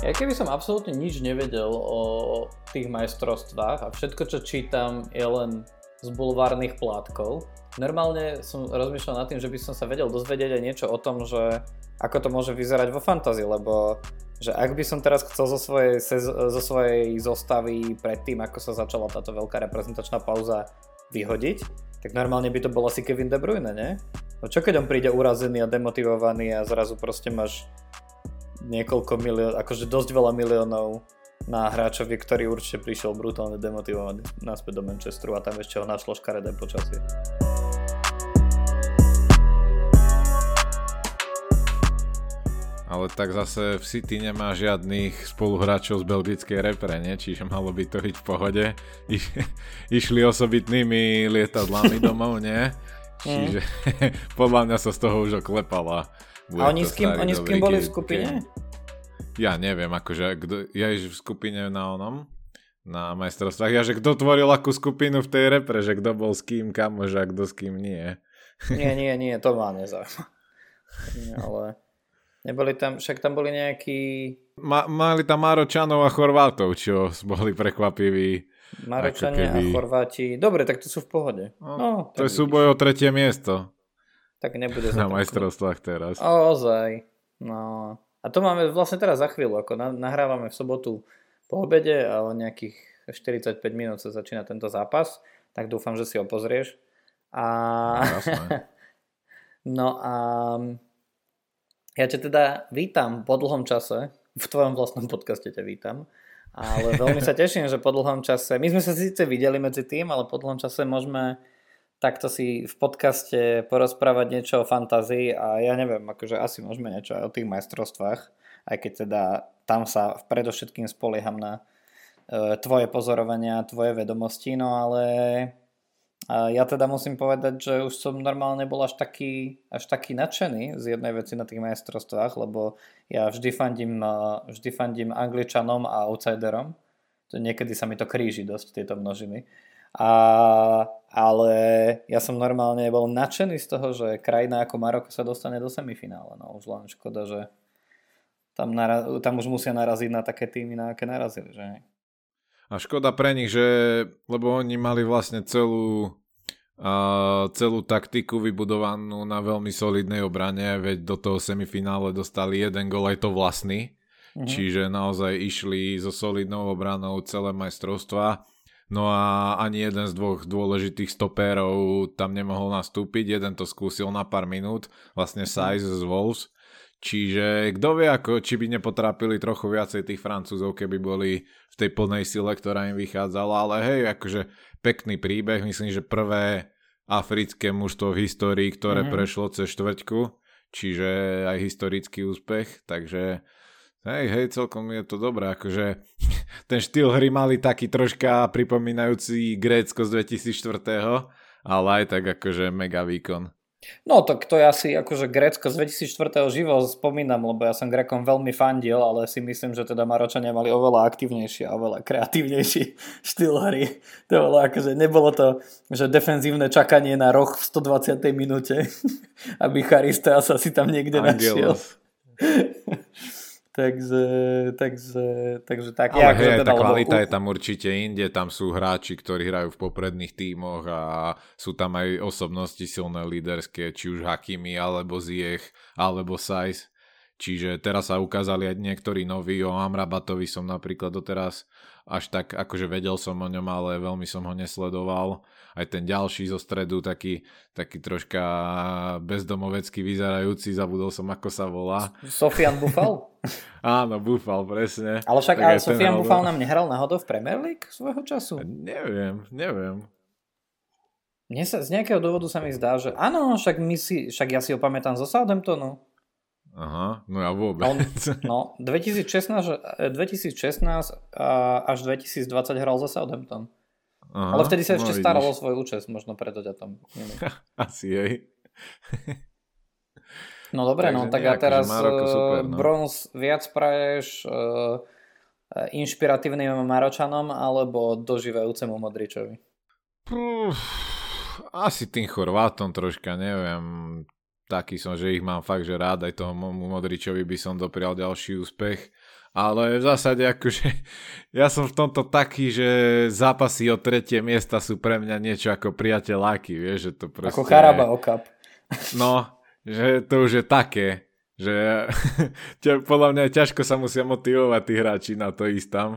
Ja keby som absolútne nič nevedel o tých majstrovstvách a všetko, čo čítam, je len z bulvárnych plátkov, normálne som rozmýšľal nad tým, že by som sa vedel dozvedieť aj niečo o tom, že ako to môže vyzerať vo fantázii, lebo že ak by som teraz chcel zo svojej, zo svojej zostavy predtým, ako sa začala táto veľká reprezentačná pauza vyhodiť, tak normálne by to bol asi Kevin De Bruyne, nie? No čo keď on príde urazený a demotivovaný a zrazu proste máš niekoľko miliónov, akože dosť veľa miliónov na hráčovi, ktorý určite prišiel brutálne demotivovaný naspäť do Manchesteru a tam ešte ho našlo škaredé počasie. Ale tak zase v City nemá žiadnych spoluhráčov z belgickej repre, nie? čiže malo by to byť v pohode. I, išli osobitnými lietadlami domov, nie? Čiže podľa mňa sa z toho už oklepala. Bude a oni s kým, oni s kým boli v skupine? Ja neviem, akože kdo, ja v skupine na onom, na majstrovstvách. Ja, že kto tvoril akú skupinu v tej repre, že kto bol s kým, kamože a kto s kým nie. Nie, nie, nie, to ma nezaujíma. Ale neboli tam, však tam boli nejakí... Ma, mali tam Maročanov a Chorvátov, čo boli prekvapiví. Maročania keby... a Chorváti. Dobre, tak to sú v pohode. No, no, to je súboj o tretie miesto. Tak nebude Na majstrovstvách teraz. Ozaj. No. A to máme vlastne teraz za chvíľu, ako nahrávame v sobotu po obede a o nejakých 45 minút sa začína tento zápas, tak dúfam, že si ho pozrieš. A... no a ja ťa teda vítam po dlhom čase, v tvojom vlastnom podcaste ťa vítam, ale veľmi sa teším, že po dlhom čase, my sme sa síce videli medzi tým, ale po dlhom čase môžeme takto si v podcaste porozprávať niečo o fantázii a ja neviem, akože asi môžeme niečo aj o tých majstrovstvách, aj keď teda tam sa predovšetkým spolieham na e, tvoje pozorovania, tvoje vedomosti, no ale e, ja teda musím povedať, že už som normálne bol až taký, až taký nadšený z jednej veci na tých majstrovstvách, lebo ja vždy fandím, e, vždy fandím Angličanom a outsiderom. To niekedy sa mi to kríži dosť, tieto množiny. A, ale ja som normálne bol nadšený z toho, že krajina ako Maroko sa dostane do semifinále. No už len škoda, že tam, nara- tam už musia naraziť na také týmy, na aké narazili. Že? A škoda pre nich, že lebo oni mali vlastne celú a celú taktiku vybudovanú na veľmi solidnej obrane, veď do toho semifinále dostali jeden gol aj to vlastný, mm-hmm. čiže naozaj išli so solidnou obranou celé majstrovstva No a ani jeden z dvoch dôležitých stopérov tam nemohol nastúpiť, jeden to skúsil na pár minút, vlastne. Size z Wolves. Čiže kto vie, ako, či by nepotrápili trochu viacej tých Francúzov, keby boli v tej plnej sile, ktorá im vychádzala, ale hej, akože pekný príbeh, myslím, že prvé africké mužstvo v histórii, ktoré mm. prešlo cez štvrťku, čiže aj historický úspech, takže Hej, hej, celkom je to dobré, akože ten štýl hry mali taký troška pripomínajúci Grécko z 2004, ale aj tak akože mega výkon. No tak to je asi akože Grécko z 2004. živo spomínam, lebo ja som Grékom veľmi fandil, ale si myslím, že teda Maročania mali oveľa aktívnejší a oveľa kreatívnejší štýl hry. To bolo akože, nebolo to, že defenzívne čakanie na roh v 120. minúte, aby Charista sa si tam niekde Angelos. našiel. Takže, takže, takže tak. Ale ja, hej, teda, tá kvalita lebo... je tam určite inde, tam sú hráči, ktorí hrajú v popredných tímoch a sú tam aj osobnosti silné líderské, či už Hakimi, alebo Ziech, alebo Sajs. Čiže teraz sa ukázali aj niektorí noví, o Amrabatovi som napríklad doteraz až tak, akože vedel som o ňom, ale veľmi som ho nesledoval aj ten ďalší zo stredu, taký, taký troška bezdomovecký vyzerajúci, zabudol som, ako sa volá. Sofian Bufal? Áno, Bufal, presne. Ale však ale Sofian Bufal nám nehral náhodou v Premier League svojho času? Neviem, neviem. Mne sa, z nejakého dôvodu sa mi zdá, že áno, však, my si, však ja si ho pamätám zo Southamptonu. Aha, no ja vôbec. On, no, 2016, 2016 až 2020 hral za Southampton. Aha, Ale vtedy sa no, ešte vidíš. staral o svoj účest, možno preto ťa tam. Asi jej. no dobre, no tak a teraz Maroko, super, no. bronz viac praješ uh, inšpiratívnym Maročanom alebo doživajúcemu Modričovi? Puf, asi tým Chorvátom troška, neviem. Taký som, že ich mám fakt, že rád. Aj tomu Modričovi by som doprial ďalší úspech ale v zásade akože ja som v tomto taký, že zápasy o tretie miesta sú pre mňa niečo ako priateľáky, vieš, že to proste... Ako Charaba Cup. No, že to už je také, že podľa mňa ťažko sa musia motivovať tí hráči na to ísť tam,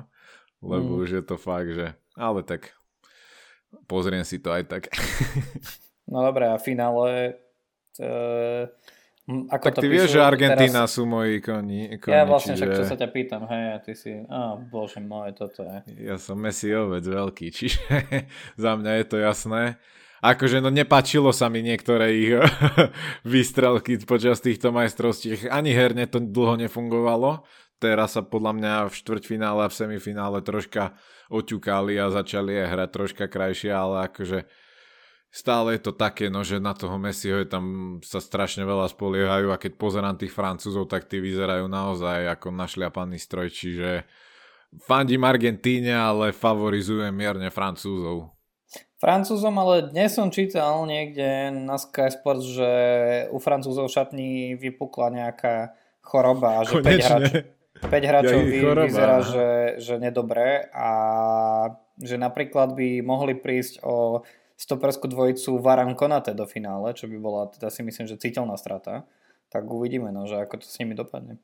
lebo mm. už je to fakt, že... Ale tak pozriem si to aj tak. no dobré, a finále... Hm, ako tak ty vieš, že Argentína teraz... sú moji koni, koni Ja vlastne čiže... však čo sa ťa pýtam, hej, a ty si, á, oh, bože môj, toto je. Ja som Messiovec veľký, čiže za mňa je to jasné. Akože no nepačilo sa mi niektoré ich výstrelky počas týchto majstrovstiev. Ani herne to dlho nefungovalo. Teraz sa podľa mňa v štvrťfinále a v semifinále troška oťukali a začali aj hrať troška krajšie, ale akože stále je to také, no, že na toho Messiho je tam sa strašne veľa spoliehajú a keď pozerám tých Francúzov, tak tí vyzerajú naozaj ako našliapaný stroj, čiže fandím Argentíne, ale favorizujem mierne Francúzov. Francúzom, ale dnes som čítal niekde na Sky Sports, že u Francúzov šatní vypukla nejaká choroba že 5 hráčov, 5 hráčov ja vy, vyzerá, že, že nedobre a že napríklad by mohli prísť o stoperskú dvojicu Varan Konate do finále, čo by bola teda si myslím, že citeľná strata. Tak uvidíme, no, že ako to s nimi dopadne.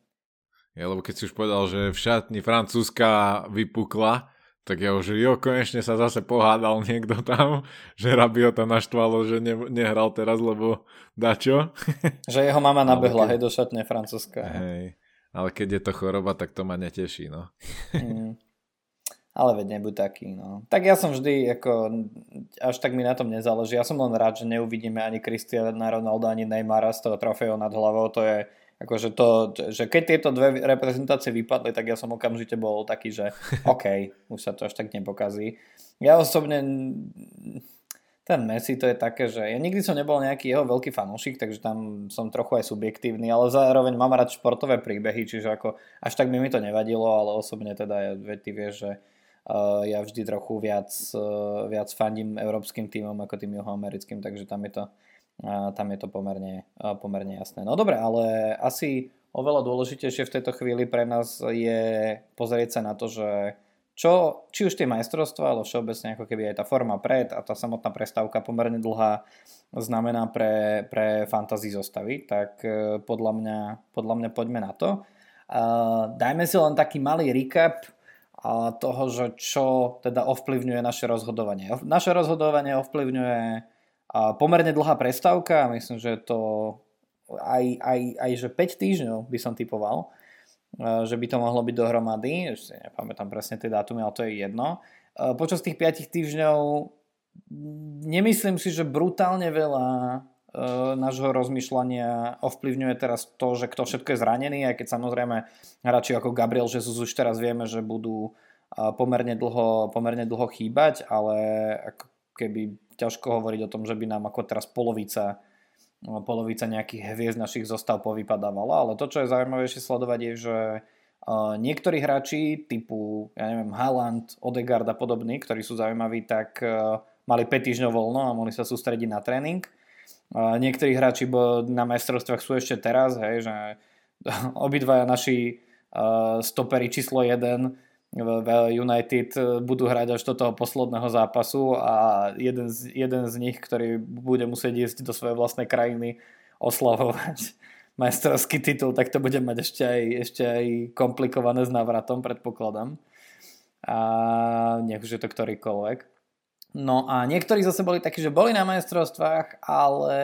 Ja, lebo keď si už povedal, že v šatni Francúzska vypukla, tak ja už, jo, konečne sa zase pohádal niekto tam, že Rabio tam naštvalo, že ne, nehral teraz, lebo dačo. Že jeho mama nabehla, keď... hej, do šatne Francúzska. Hej, ale keď je to choroba, tak to ma neteší, no. Mm. Ale veď nebuď taký, no. Tak ja som vždy, ako, až tak mi na tom nezáleží. Ja som len rád, že neuvidíme ani Cristiana Ronaldo, ani Neymara z toho trofeho nad hlavou. To je, akože to, že keď tieto dve reprezentácie vypadli, tak ja som okamžite bol taký, že OK, už sa to až tak nepokazí. Ja osobne ten Messi to je také, že ja nikdy som nebol nejaký jeho veľký fanúšik, takže tam som trochu aj subjektívny, ale zároveň mám rád športové príbehy, čiže ako až tak mi to nevadilo, ale osobne teda ja, ty vieš, že ja vždy trochu viac, e, viac fandím európskym týmom ako tým juhoamerickým, takže tam je to, tam je to pomerne, pomerne jasné. No dobre, ale asi oveľa dôležitejšie v tejto chvíli pre nás je pozrieť sa na to, že čo, či už tie majstrovstvá, ale všeobecne ako keby aj tá forma pred a tá samotná prestávka pomerne dlhá znamená pre, pre fantasy zostavy, tak podľa mňa, podľa mňa poďme na to. Dajme si len taký malý recap toho, že čo teda ovplyvňuje naše rozhodovanie. Naše rozhodovanie ovplyvňuje pomerne dlhá prestávka, myslím, že to aj, aj, aj že 5 týždňov by som typoval, že by to mohlo byť dohromady, ešte nepamätám presne tie dátumy, ale to je jedno. Počas tých 5 týždňov nemyslím si, že brutálne veľa nášho rozmýšľania ovplyvňuje teraz to, že kto všetko je zranený, aj keď samozrejme hráči ako Gabriel Jesus už teraz vieme, že budú e, pomerne dlho, pomerne dlho chýbať, ale ako keby ťažko hovoriť o tom, že by nám ako teraz polovica e, polovica nejakých hviezd našich zostav povypadávala, ale to, čo je zaujímavejšie sledovať je, že niektorí hráči typu, ja neviem, Haaland, Odegaard a podobní, ktorí sú zaujímaví, tak mali 5 týždňov voľno a mohli sa sústrediť na tréning Niektorí hráči na majstrovstvách sú ešte teraz, hej, že obidvaja naši stopery číslo 1 v United budú hrať až do toho posledného zápasu a jeden z, jeden z nich, ktorý bude musieť ísť do svojej vlastnej krajiny oslavovať majstrovský titul, tak to bude mať ešte aj, ešte aj komplikované s návratom, predpokladám. A nech už je to ktorýkoľvek. No a niektorí zase boli takí, že boli na majstrovstvách, ale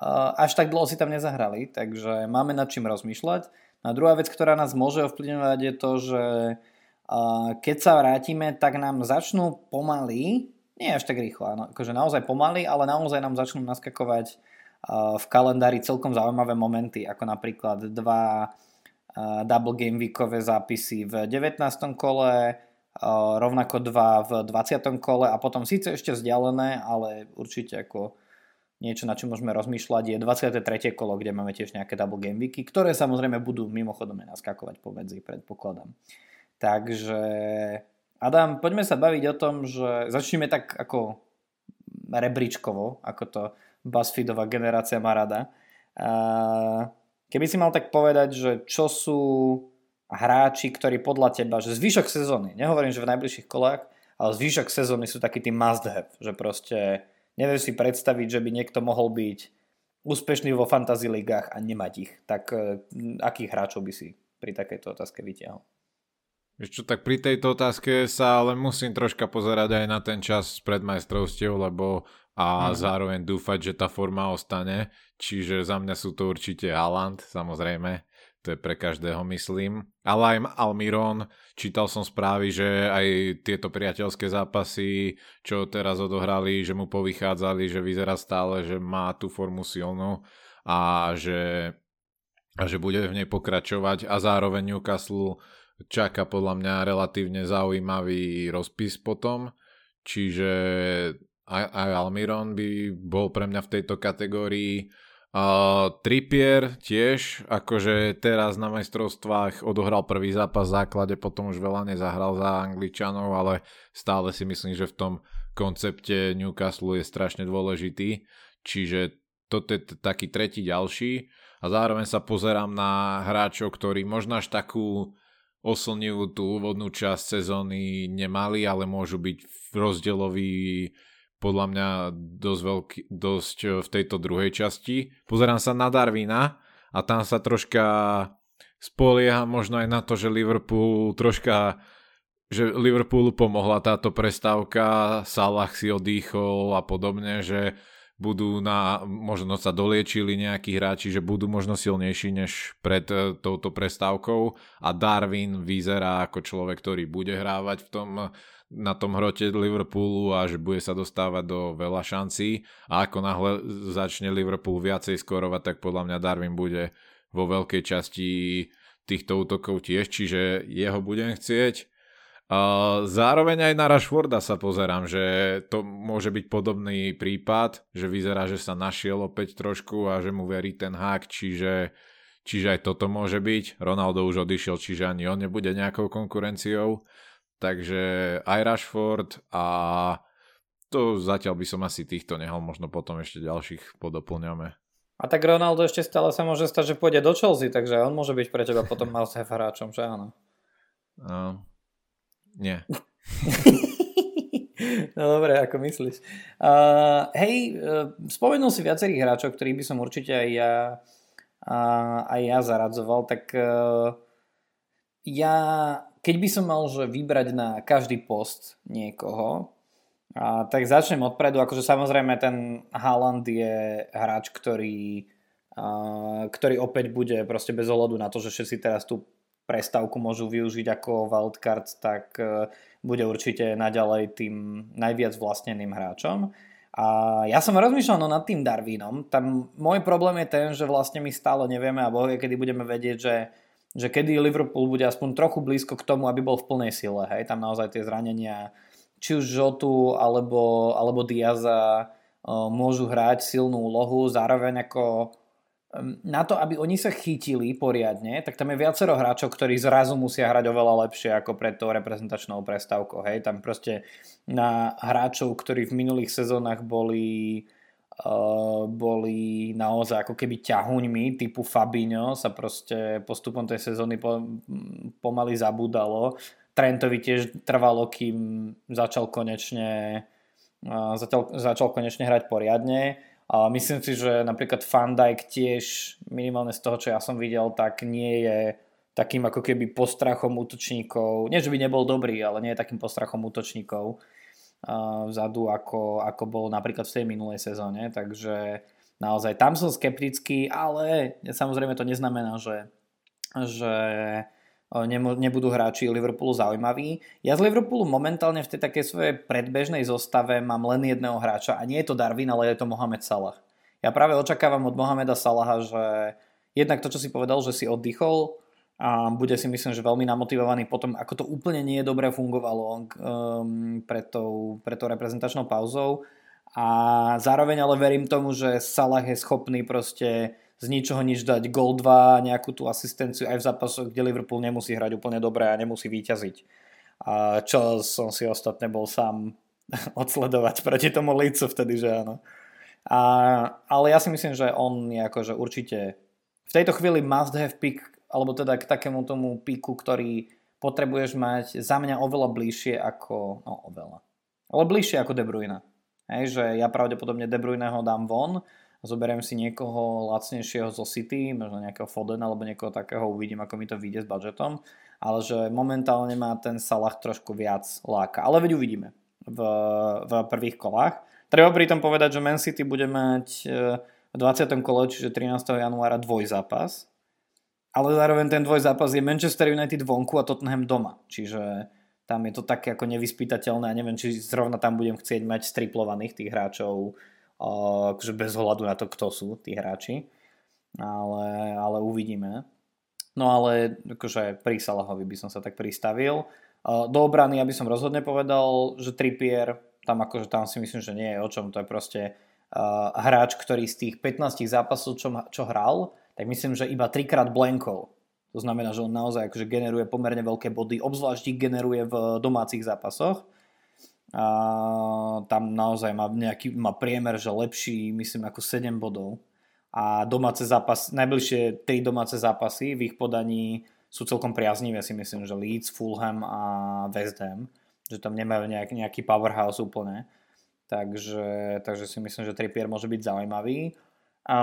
uh, až tak dlho si tam nezahrali, takže máme nad čím rozmýšľať. A druhá vec, ktorá nás môže ovplyvňovať je to, že uh, keď sa vrátime, tak nám začnú pomaly, nie až tak rýchlo, no, akože naozaj pomaly, ale naozaj nám začnú naskakovať uh, v kalendári celkom zaujímavé momenty, ako napríklad dva double game weekové zápisy v 19. kole, rovnako dva v 20. kole a potom síce ešte vzdialené, ale určite ako niečo, na čo môžeme rozmýšľať, je 23. kolo, kde máme tiež nejaké double game weeky, ktoré samozrejme budú mimochodom naskakovať pomedzi, predpokladám. Takže Adam, poďme sa baviť o tom, že začneme tak ako rebríčkovo, ako to BuzzFeedová generácia má rada. Keby si mal tak povedať, že čo sú hráči, ktorí podľa teba, že zvyšok sezóny, nehovorím, že v najbližších kolách, ale zvyšok sezóny sú takí tí must have, že proste nevieš si predstaviť, že by niekto mohol byť úspešný vo fantasy ligách a nemať ich. Tak uh, akých hráčov by si pri takejto otázke vytiahol? Ešte tak pri tejto otázke sa ale musím troška pozerať aj na ten čas pred majstrovstiev, lebo a mm. zároveň dúfať, že tá forma ostane. Čiže za mňa sú to určite Haaland, samozrejme, to je pre každého myslím. Ale aj Almiron, čítal som správy, že aj tieto priateľské zápasy, čo teraz odohrali, že mu povychádzali, že vyzerá stále, že má tú formu silnú a že, a že bude v nej pokračovať a zároveň Newcastle čaká podľa mňa relatívne zaujímavý rozpis potom, čiže aj, aj Almiron by bol pre mňa v tejto kategórii. Uh, Trippier tiež, akože teraz na majstrovstvách odohral prvý zápas v základe, potom už veľa nezahral za Angličanov, ale stále si myslím, že v tom koncepte Newcastle je strašne dôležitý. Čiže toto je taký tretí ďalší. A zároveň sa pozerám na hráčov, ktorí možno až takú oslnivú tú úvodnú časť sezóny nemali, ale môžu byť rozdieloví podľa mňa dosť, veľký, dosť e, v tejto druhej časti. Pozerám sa na Darwina a tam sa troška spolieha možno aj na to, že Liverpool troška že Liverpoolu pomohla táto prestávka, Salah si odýchol a podobne, že budú na, možno sa doliečili nejakí hráči, že budú možno silnejší než pred e, touto prestávkou a Darwin vyzerá ako človek, ktorý bude hrávať v tom, na tom hrote Liverpoolu a že bude sa dostávať do veľa šancí a ako náhle začne Liverpool viacej skorovať, tak podľa mňa Darwin bude vo veľkej časti týchto útokov tiež, čiže jeho budem chcieť. Zároveň aj na Rashforda sa pozerám, že to môže byť podobný prípad, že vyzerá, že sa našiel opäť trošku a že mu verí ten hák, čiže, čiže aj toto môže byť. Ronaldo už odišiel, čiže ani on nebude nejakou konkurenciou. Takže aj Rashford a to zatiaľ by som asi týchto nehal, možno potom ešte ďalších podoplňame. A tak Ronaldo ešte stále sa môže stať, že pôjde do Chelsea, takže on môže byť pre teba potom must have hráčom, že áno? Uh, nie. no dobre, ako myslíš. Uh, hej, uh, spomenul si viacerých hráčov, ktorých by som určite aj ja, uh, aj ja zaradzoval, tak uh, ja, keď by som mal že vybrať na každý post niekoho, a, tak začnem odpredu, akože samozrejme ten Haaland je hráč, ktorý, a, ktorý opäť bude proste bez ohľadu na to, že všetci teraz tu prestávku môžu využiť ako wildcard, tak e, bude určite naďalej tým najviac vlastneným hráčom. A ja som rozmýšľal no nad tým Darwinom. Tam môj problém je ten, že vlastne my stále nevieme a bohvie, kedy budeme vedieť, že, že kedy Liverpool bude aspoň trochu blízko k tomu, aby bol v plnej sile. Hej? Tam naozaj tie zranenia, či už Žotu alebo, alebo Diaza e, môžu hrať silnú úlohu. Zároveň ako na to, aby oni sa chytili poriadne, tak tam je viacero hráčov, ktorí zrazu musia hrať oveľa lepšie ako pred tou reprezentačnou prestávkou. Hej? Tam proste na hráčov, ktorí v minulých sezónach boli, boli naozaj ako keby ťahuňmi typu Fabinho sa proste postupom tej sezóny po, pomaly zabudalo. Trentovi tiež trvalo, kým začal konečne, uh, začal, začal konečne hrať poriadne a myslím si, že napríklad Van Dijk tiež minimálne z toho, čo ja som videl, tak nie je takým ako keby postrachom útočníkov. Nie, že by nebol dobrý, ale nie je takým postrachom útočníkov vzadu, ako, ako bol napríklad v tej minulej sezóne. Takže naozaj tam som skeptický, ale samozrejme to neznamená, že, že nebudú hráči Liverpoolu zaujímaví. Ja z Liverpoolu momentálne v tej takej svojej predbežnej zostave mám len jedného hráča a nie je to Darwin, ale je to Mohamed Salah. Ja práve očakávam od Mohameda Salaha, že jednak to, čo si povedal, že si oddychol a bude si myslím, že veľmi namotivovaný potom, ako to úplne nie je dobre fungovalo um, pred, tou, pred tou reprezentačnou pauzou. A zároveň ale verím tomu, že Salah je schopný proste z ničoho nič dať gol 2, nejakú tú asistenciu aj v zápasoch, kde Liverpool nemusí hrať úplne dobre a nemusí vyťaziť. A čo som si ostatne bol sám odsledovať proti tomu Leedsu vtedy, že áno. A, ale ja si myslím, že on je akože určite v tejto chvíli must have pick alebo teda k takému tomu píku, ktorý potrebuješ mať za mňa oveľa bližšie ako, no oveľa, ale bližšie ako De Bruyne. Hej, že ja pravdepodobne De Bruyneho dám von, zoberiem si niekoho lacnejšieho zo City, možno nejakého Foden alebo niekoho takého, uvidím ako mi to vyjde s budžetom, ale že momentálne má ten Salah trošku viac láka. Ale veď uvidíme v, v prvých kolách. Treba pri tom povedať, že Man City bude mať e, v 20. kole, čiže 13. januára dvojzápas, ale zároveň ten dvojzápas je Manchester United vonku a Tottenham doma, čiže tam je to také ako nevyspytateľné a neviem, či zrovna tam budem chcieť mať striplovaných tých hráčov, akože bez ohľadu na to, kto sú tí hráči, ale, ale uvidíme. No ale akože pri Salahovi by som sa tak pristavil. Do obrany, aby som rozhodne povedal, že Trippier, tam akože tam si myslím, že nie je o čom, to je proste hráč, ktorý z tých 15 zápasov, čo, čo hral, tak myslím, že iba trikrát blankol. To znamená, že on naozaj akože generuje pomerne veľké body, obzvlášť ich generuje v domácich zápasoch. A tam naozaj má, nejaký, má priemer, že lepší, myslím, ako 7 bodov. A domáce zápas, najbližšie 3 domáce zápasy v ich podaní sú celkom priaznivé, si myslím, že Leeds, Fulham a West Ham. Že tam nemajú nejak, nejaký powerhouse úplne. Takže, takže si myslím, že Trippier môže byť zaujímavý. A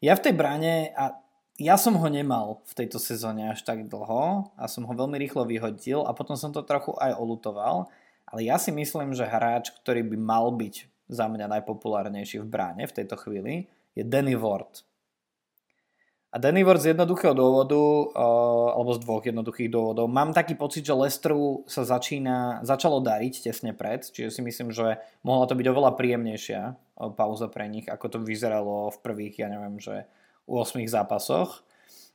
ja v tej bráne, a ja som ho nemal v tejto sezóne až tak dlho a som ho veľmi rýchlo vyhodil a potom som to trochu aj olutoval, ale ja si myslím, že hráč, ktorý by mal byť za mňa najpopulárnejší v bráne v tejto chvíli, je Danny Ward. A Danny Ward z jednoduchého dôvodu, uh, alebo z dvoch jednoduchých dôvodov, mám taký pocit, že Lestru sa začína, začalo dariť tesne pred, čiže si myslím, že mohla to byť oveľa príjemnejšia pauza pre nich, ako to vyzeralo v prvých, ja neviem, že 8 zápasoch.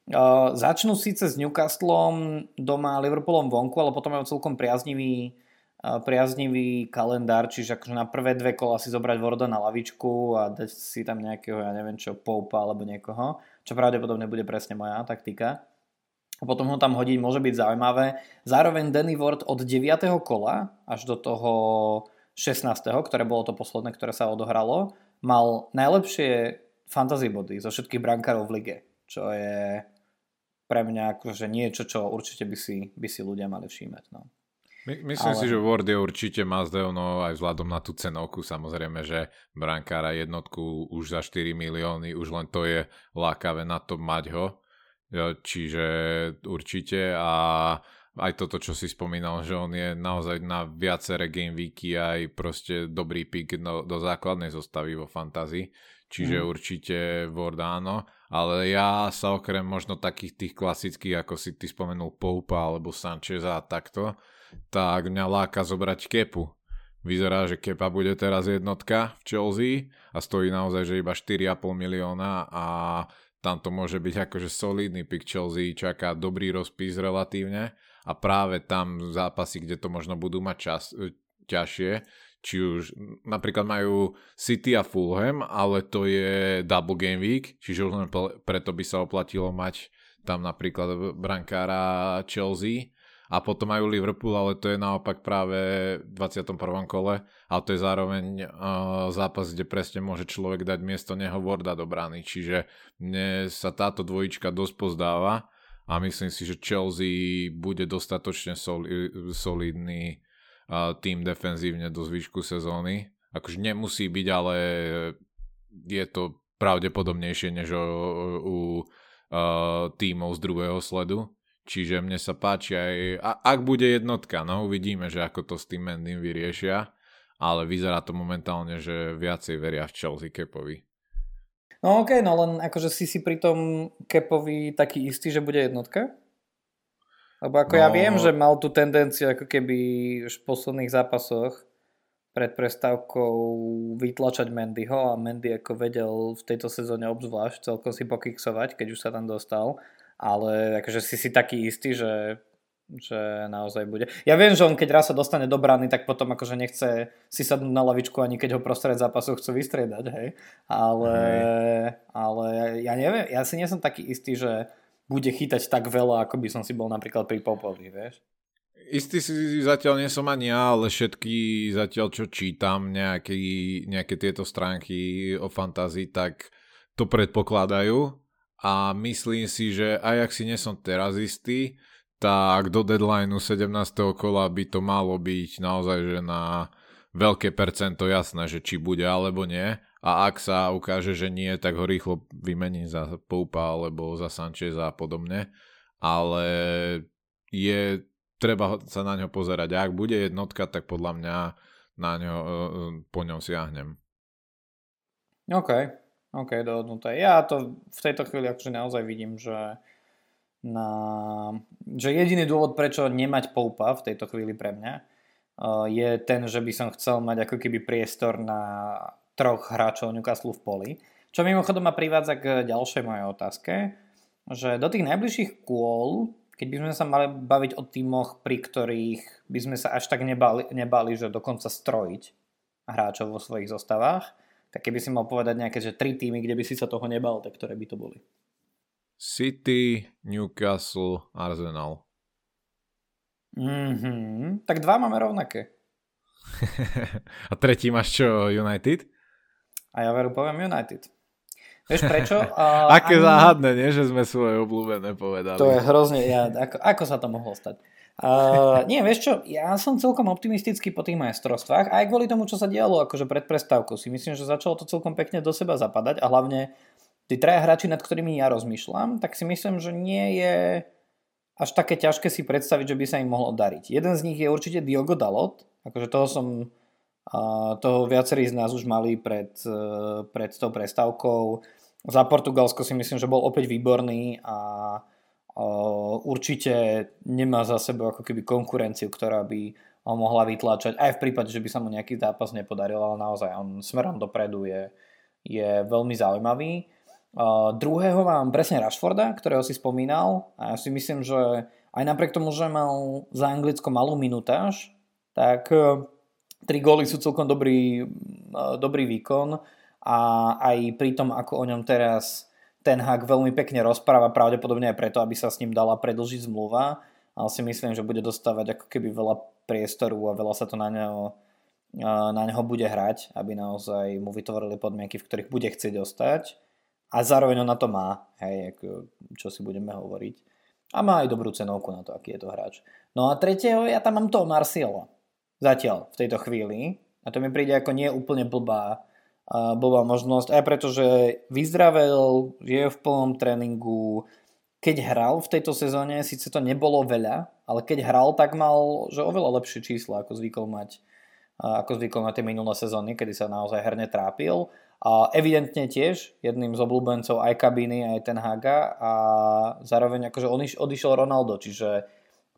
Uh, začnú síce s Newcastlom doma Liverpoolom vonku, ale potom majú celkom priaznivý, uh, priaznivý kalendár, čiže akože na prvé dve kola si zobrať Warda na lavičku a dať si tam nejakého, ja neviem čo, Poupa alebo niekoho čo pravdepodobne bude presne moja taktika. A potom ho tam hodiť môže byť zaujímavé. Zároveň Danny Ward od 9. kola až do toho 16., ktoré bolo to posledné, ktoré sa odohralo, mal najlepšie fantasy body zo všetkých brankárov v lige, čo je pre mňa akože niečo, čo určite by si, by si ľudia mali všímať. No. My, myslím ale... si, že Ward je určite Mazdev, no aj vzhľadom na tú cenovku, samozrejme, že brankára jednotku už za 4 milióny, už len to je lákavé na to mať ho. Čiže určite a aj toto, čo si spomínal, že on je naozaj na viaceré game weeky aj proste dobrý pick do, do základnej zostavy vo fantázii. Čiže mm. určite Ward áno, ale ja sa okrem možno takých tých klasických, ako si ty spomenul Poupa alebo Sancheza a takto, tak mňa láka zobrať kepu. Vyzerá, že kepa bude teraz jednotka v Chelsea a stojí naozaj, že iba 4,5 milióna a tam to môže byť akože solidný pick Chelsea, čaká dobrý rozpis relatívne a práve tam zápasy, kde to možno budú mať čas, e, ťažšie, či už napríklad majú City a Fulham, ale to je double game week, čiže už len preto by sa oplatilo mať tam napríklad brankára Chelsea. A potom majú Liverpool, ale to je naopak práve v 21. kole. A to je zároveň uh, zápas, kde presne môže človek dať miesto neho Warda do brány, čiže mne sa táto dvojička dosť pozdáva a myslím si, že Chelsea bude dostatočne soli- solidný tým defenzívne do zvyšku sezóny. Akože nemusí byť, ale je to pravdepodobnejšie než u, u tímov z druhého sledu. Čiže mne sa páči aj, ak bude jednotka, no uvidíme, že ako to s tým Mendym vyriešia, ale vyzerá to momentálne, že viacej veria v Chelsea Kepovi. No okay, no len akože si si pri tom Kepovi taký istý, že bude jednotka? Lebo ako no... ja viem, že mal tú tendenciu ako keby už v posledných zápasoch pred prestávkou vytlačať Mendyho a Mendy ako vedel v tejto sezóne obzvlášť celkom si pokiksovať, keď už sa tam dostal ale akože si si taký istý, že, že naozaj bude. Ja viem, že on keď raz sa dostane do brany, tak potom akože nechce si sadnúť na lavičku ani keď ho prostred zápasu chcú vystriedať, hej. Ale, hej. ale ja neviem, ja si nie som taký istý, že bude chytať tak veľa, ako by som si bol napríklad pri Popovi, vieš. Istý si zatiaľ nie som ani ja, ale všetky zatiaľ, čo čítam nejaký, nejaké tieto stránky o fantázii, tak to predpokladajú a myslím si, že aj ak si nesom teraz istý, tak do deadlineu 17. kola by to malo byť naozaj že na veľké percento jasné, že či bude alebo nie. A ak sa ukáže, že nie, tak ho rýchlo vymení za Poupa alebo za Sancheza a podobne. Ale je treba sa na ňo pozerať. A ak bude jednotka, tak podľa mňa na ňo, e, e, po ňom siahnem. OK, OK, dohodnuté. Ja to v tejto chvíli akože naozaj vidím, že na, že jediný dôvod, prečo nemať Poupa v tejto chvíli pre mňa, e, je ten, že by som chcel mať ako keby priestor na troch hráčov Newcastle v poli. Čo mimochodom ma privádza k ďalšej mojej otázke, že do tých najbližších kôl keď by sme sa mali baviť o týmoch, pri ktorých by sme sa až tak nebali, nebali že dokonca strojiť hráčov vo svojich zostavách, tak keby si mal povedať nejaké, že tri týmy, kde by si sa toho nebal, tak ktoré by to boli? City, Newcastle, Arsenal. Mm-hmm. Tak dva máme rovnaké. A tretí máš čo, United? A ja veru poviem United. Vieš prečo? Uh, Aké ani... záhadné, nie? Že sme svoje obľúbené povedali. To je hrozne, ja, ako, ako sa to mohlo stať? Uh, nie, vieš čo, ja som celkom optimistický po tých majstrovstvách aj kvôli tomu, čo sa dialo akože pred prestávkou si myslím, že začalo to celkom pekne do seba zapadať a hlavne tí traja hráči, nad ktorými ja rozmýšľam, tak si myslím, že nie je až také ťažké si predstaviť, že by sa im mohlo dariť. Jeden z nich je určite Diogo Dalot, akože toho som toho viacerí z nás už mali pred, pred tou prestávkou za Portugalsko si myslím, že bol opäť výborný a určite nemá za sebou ako keby konkurenciu, ktorá by ho mohla vytlačať, aj v prípade, že by sa mu nejaký zápas nepodaril, ale naozaj on smerom dopredu je, je veľmi zaujímavý. Uh, druhého mám presne Rashforda, ktorého si spomínal a ja si myslím, že aj napriek tomu, že mal za Anglicko malú minutáž, tak uh, tri góly sú celkom dobrý, uh, dobrý výkon a aj pri tom, ako o ňom teraz ten hak veľmi pekne rozpráva, pravdepodobne aj preto, aby sa s ním dala predlžiť zmluva, ale si myslím, že bude dostávať ako keby veľa priestoru a veľa sa to na neho, na neho bude hrať, aby naozaj mu vytvorili podmienky, v ktorých bude chcieť dostať. A zároveň on na to má, hej, ako, čo si budeme hovoriť. A má aj dobrú cenovku na to, aký je to hráč. No a tretieho, ja tam mám toho Marciala. Zatiaľ, v tejto chvíli. A to mi príde ako nie úplne blbá bola možnosť, aj preto, že vyzdravel, je v plnom tréningu, keď hral v tejto sezóne, síce to nebolo veľa, ale keď hral, tak mal že oveľa lepšie čísla, ako zvykol mať ako zvykol na tie minulé sezóny, kedy sa naozaj herne trápil. Evidentne tiež jedným z obľúbencov aj kabíny, aj ten Haga a zároveň akože odišiel Ronaldo, čiže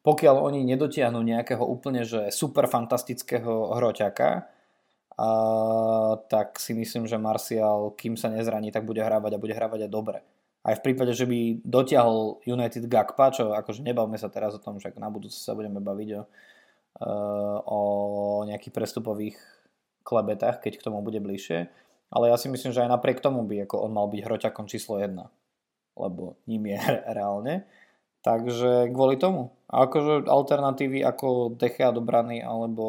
pokiaľ oni nedotiahnu nejakého úplne že super fantastického hroťaka, a, tak si myslím, že Martial, kým sa nezraní, tak bude hrávať a bude hrávať aj dobre. Aj v prípade, že by dotiahol United Gakpa, čo akože nebavme sa teraz o tom, že na budúce sa budeme baviť o, e, o nejakých prestupových klebetách, keď k tomu bude bližšie. Ale ja si myslím, že aj napriek tomu by ako on mal byť hroťakom číslo 1. Lebo ním je reálne. Takže kvôli tomu. A akože alternatívy ako Dechea do brany alebo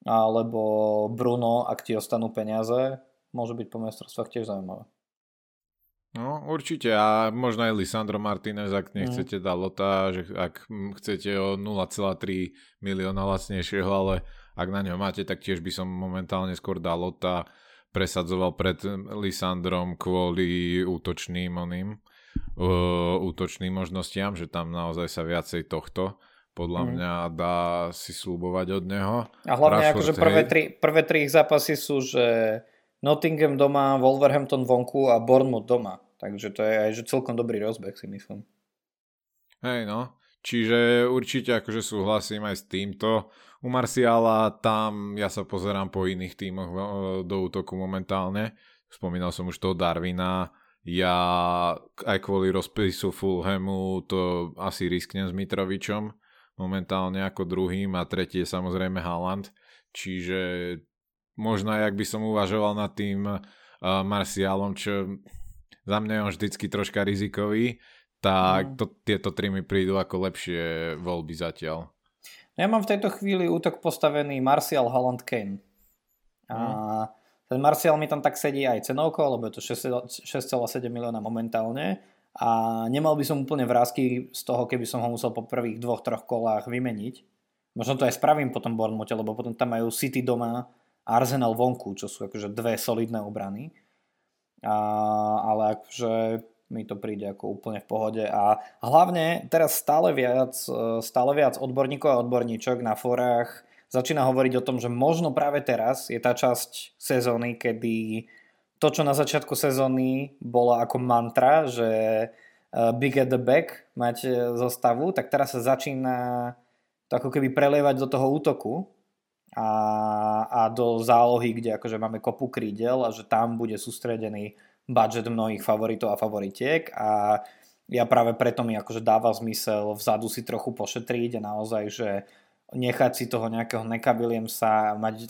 alebo Bruno, ak ti ostanú peniaze, môže byť po mestrovstvách tiež zaujímavé. No, určite a možno aj Lisandro Martinez, ak nechcete mm. dať lota, že ak chcete o 0,3 milióna lacnejšieho, ale ak na ňo máte, tak tiež by som momentálne skôr dal lota, presadzoval pred Lisandrom kvôli útočným oným, uh, útočným možnostiam, že tam naozaj sa viacej tohto podľa mm. mňa dá si slúbovať od neho. A hlavne Rashford, akože prvé tri, prvé tri ich zápasy sú, že Nottingham doma, Wolverhampton vonku a Bournemouth doma. Takže to je aj že celkom dobrý rozbeh si myslím. Hej no, čiže určite akože súhlasím aj s týmto. U Marciala tam ja sa pozerám po iných tímoch do útoku momentálne. Spomínal som už toho Darwina, ja aj kvôli rozpisu Fulhamu to asi risknem s Mitrovičom, momentálne ako druhým a tretí je samozrejme Haaland. Čiže možno aj ak by som uvažoval nad tým uh, Marcialom, čo za mňa je on vždycky troška rizikový, tak mm. to, tieto tri mi prídu ako lepšie voľby zatiaľ. Ja mám v tejto chvíli útok postavený Marcial, Haaland, Kane. A mm. ten Martial mi tam tak sedí aj cenovko, lebo je to 6,7 milióna momentálne a nemal by som úplne vrázky z toho, keby som ho musel po prvých dvoch, troch kolách vymeniť. Možno to aj spravím po tom Bournemouthe, lebo potom tam majú City doma a Arsenal vonku, čo sú akože dve solidné obrany. A, ale akože mi to príde ako úplne v pohode. A hlavne teraz stále viac, stále viac odborníkov a odborníčok na forách začína hovoriť o tom, že možno práve teraz je tá časť sezóny, kedy to, čo na začiatku sezóny bola ako mantra, že uh, big at the back mať zostavu, tak teraz sa začína to ako keby prelievať do toho útoku a, a do zálohy, kde akože máme kopu krídel a že tam bude sústredený budget mnohých favoritov a favoritiek a ja práve preto mi akože dáva zmysel vzadu si trochu pošetriť a naozaj, že nechať si toho nejakého Neka Williamsa, mať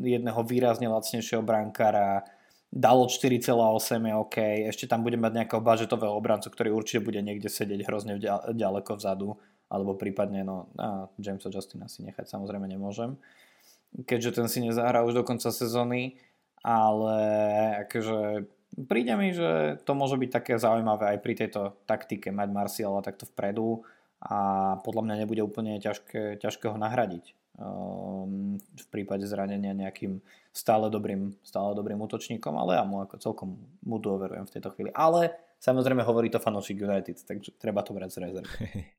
jedného výrazne lacnejšieho brankára, dalo 4,8 je OK, ešte tam bude mať nejakého budžetového obrancu, ktorý určite bude niekde sedieť hrozne ďaleko vzadu, alebo prípadne, no, a Jamesa Justina si nechať samozrejme nemôžem, keďže ten si nezahrá už do konca sezóny, ale akože príde mi, že to môže byť také zaujímavé aj pri tejto taktike mať Marciala takto vpredu, a podľa mňa nebude úplne ťažké, ťažké ho nahradiť um, v prípade zranenia nejakým stále dobrým, stále dobrým útočníkom, ale ja mu ako celkom mu dôverujem v tejto chvíli. Ale samozrejme hovorí to fanúšik United, takže treba to brať z rezervy.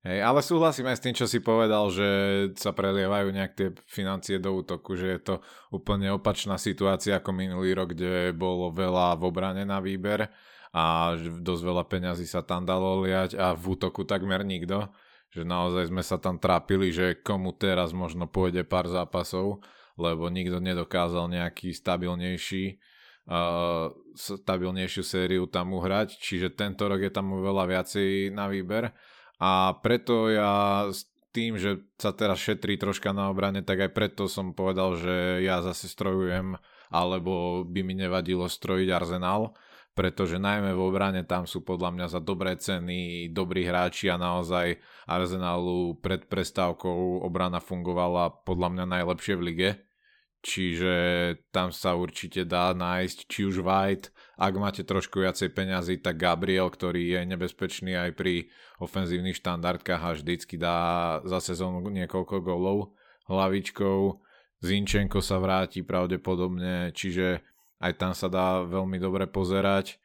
Hej, ale súhlasím aj s tým, čo si povedal, že sa prelievajú nejak tie financie do útoku, že je to úplne opačná situácia ako minulý rok, kde bolo veľa v obrane na výber a dosť veľa peňazí sa tam dalo liať a v útoku takmer nikto. Že naozaj sme sa tam trápili, že komu teraz možno pôjde pár zápasov, lebo nikto nedokázal nejaký stabilnejší uh, stabilnejšiu sériu tam uhrať, čiže tento rok je tam veľa viacej na výber a preto ja s tým, že sa teraz šetrí troška na obrane, tak aj preto som povedal, že ja zase strojujem alebo by mi nevadilo strojiť Arsenal, pretože najmä v obrane tam sú podľa mňa za dobré ceny dobrí hráči a naozaj Arsenalu pred prestávkou obrana fungovala podľa mňa najlepšie v lige. Čiže tam sa určite dá nájsť či už White, ak máte trošku viacej peňazí, tak Gabriel, ktorý je nebezpečný aj pri ofenzívnych štandardkách a vždycky dá za sezónu niekoľko golov hlavičkou. Zinčenko sa vráti pravdepodobne, čiže aj tam sa dá veľmi dobre pozerať.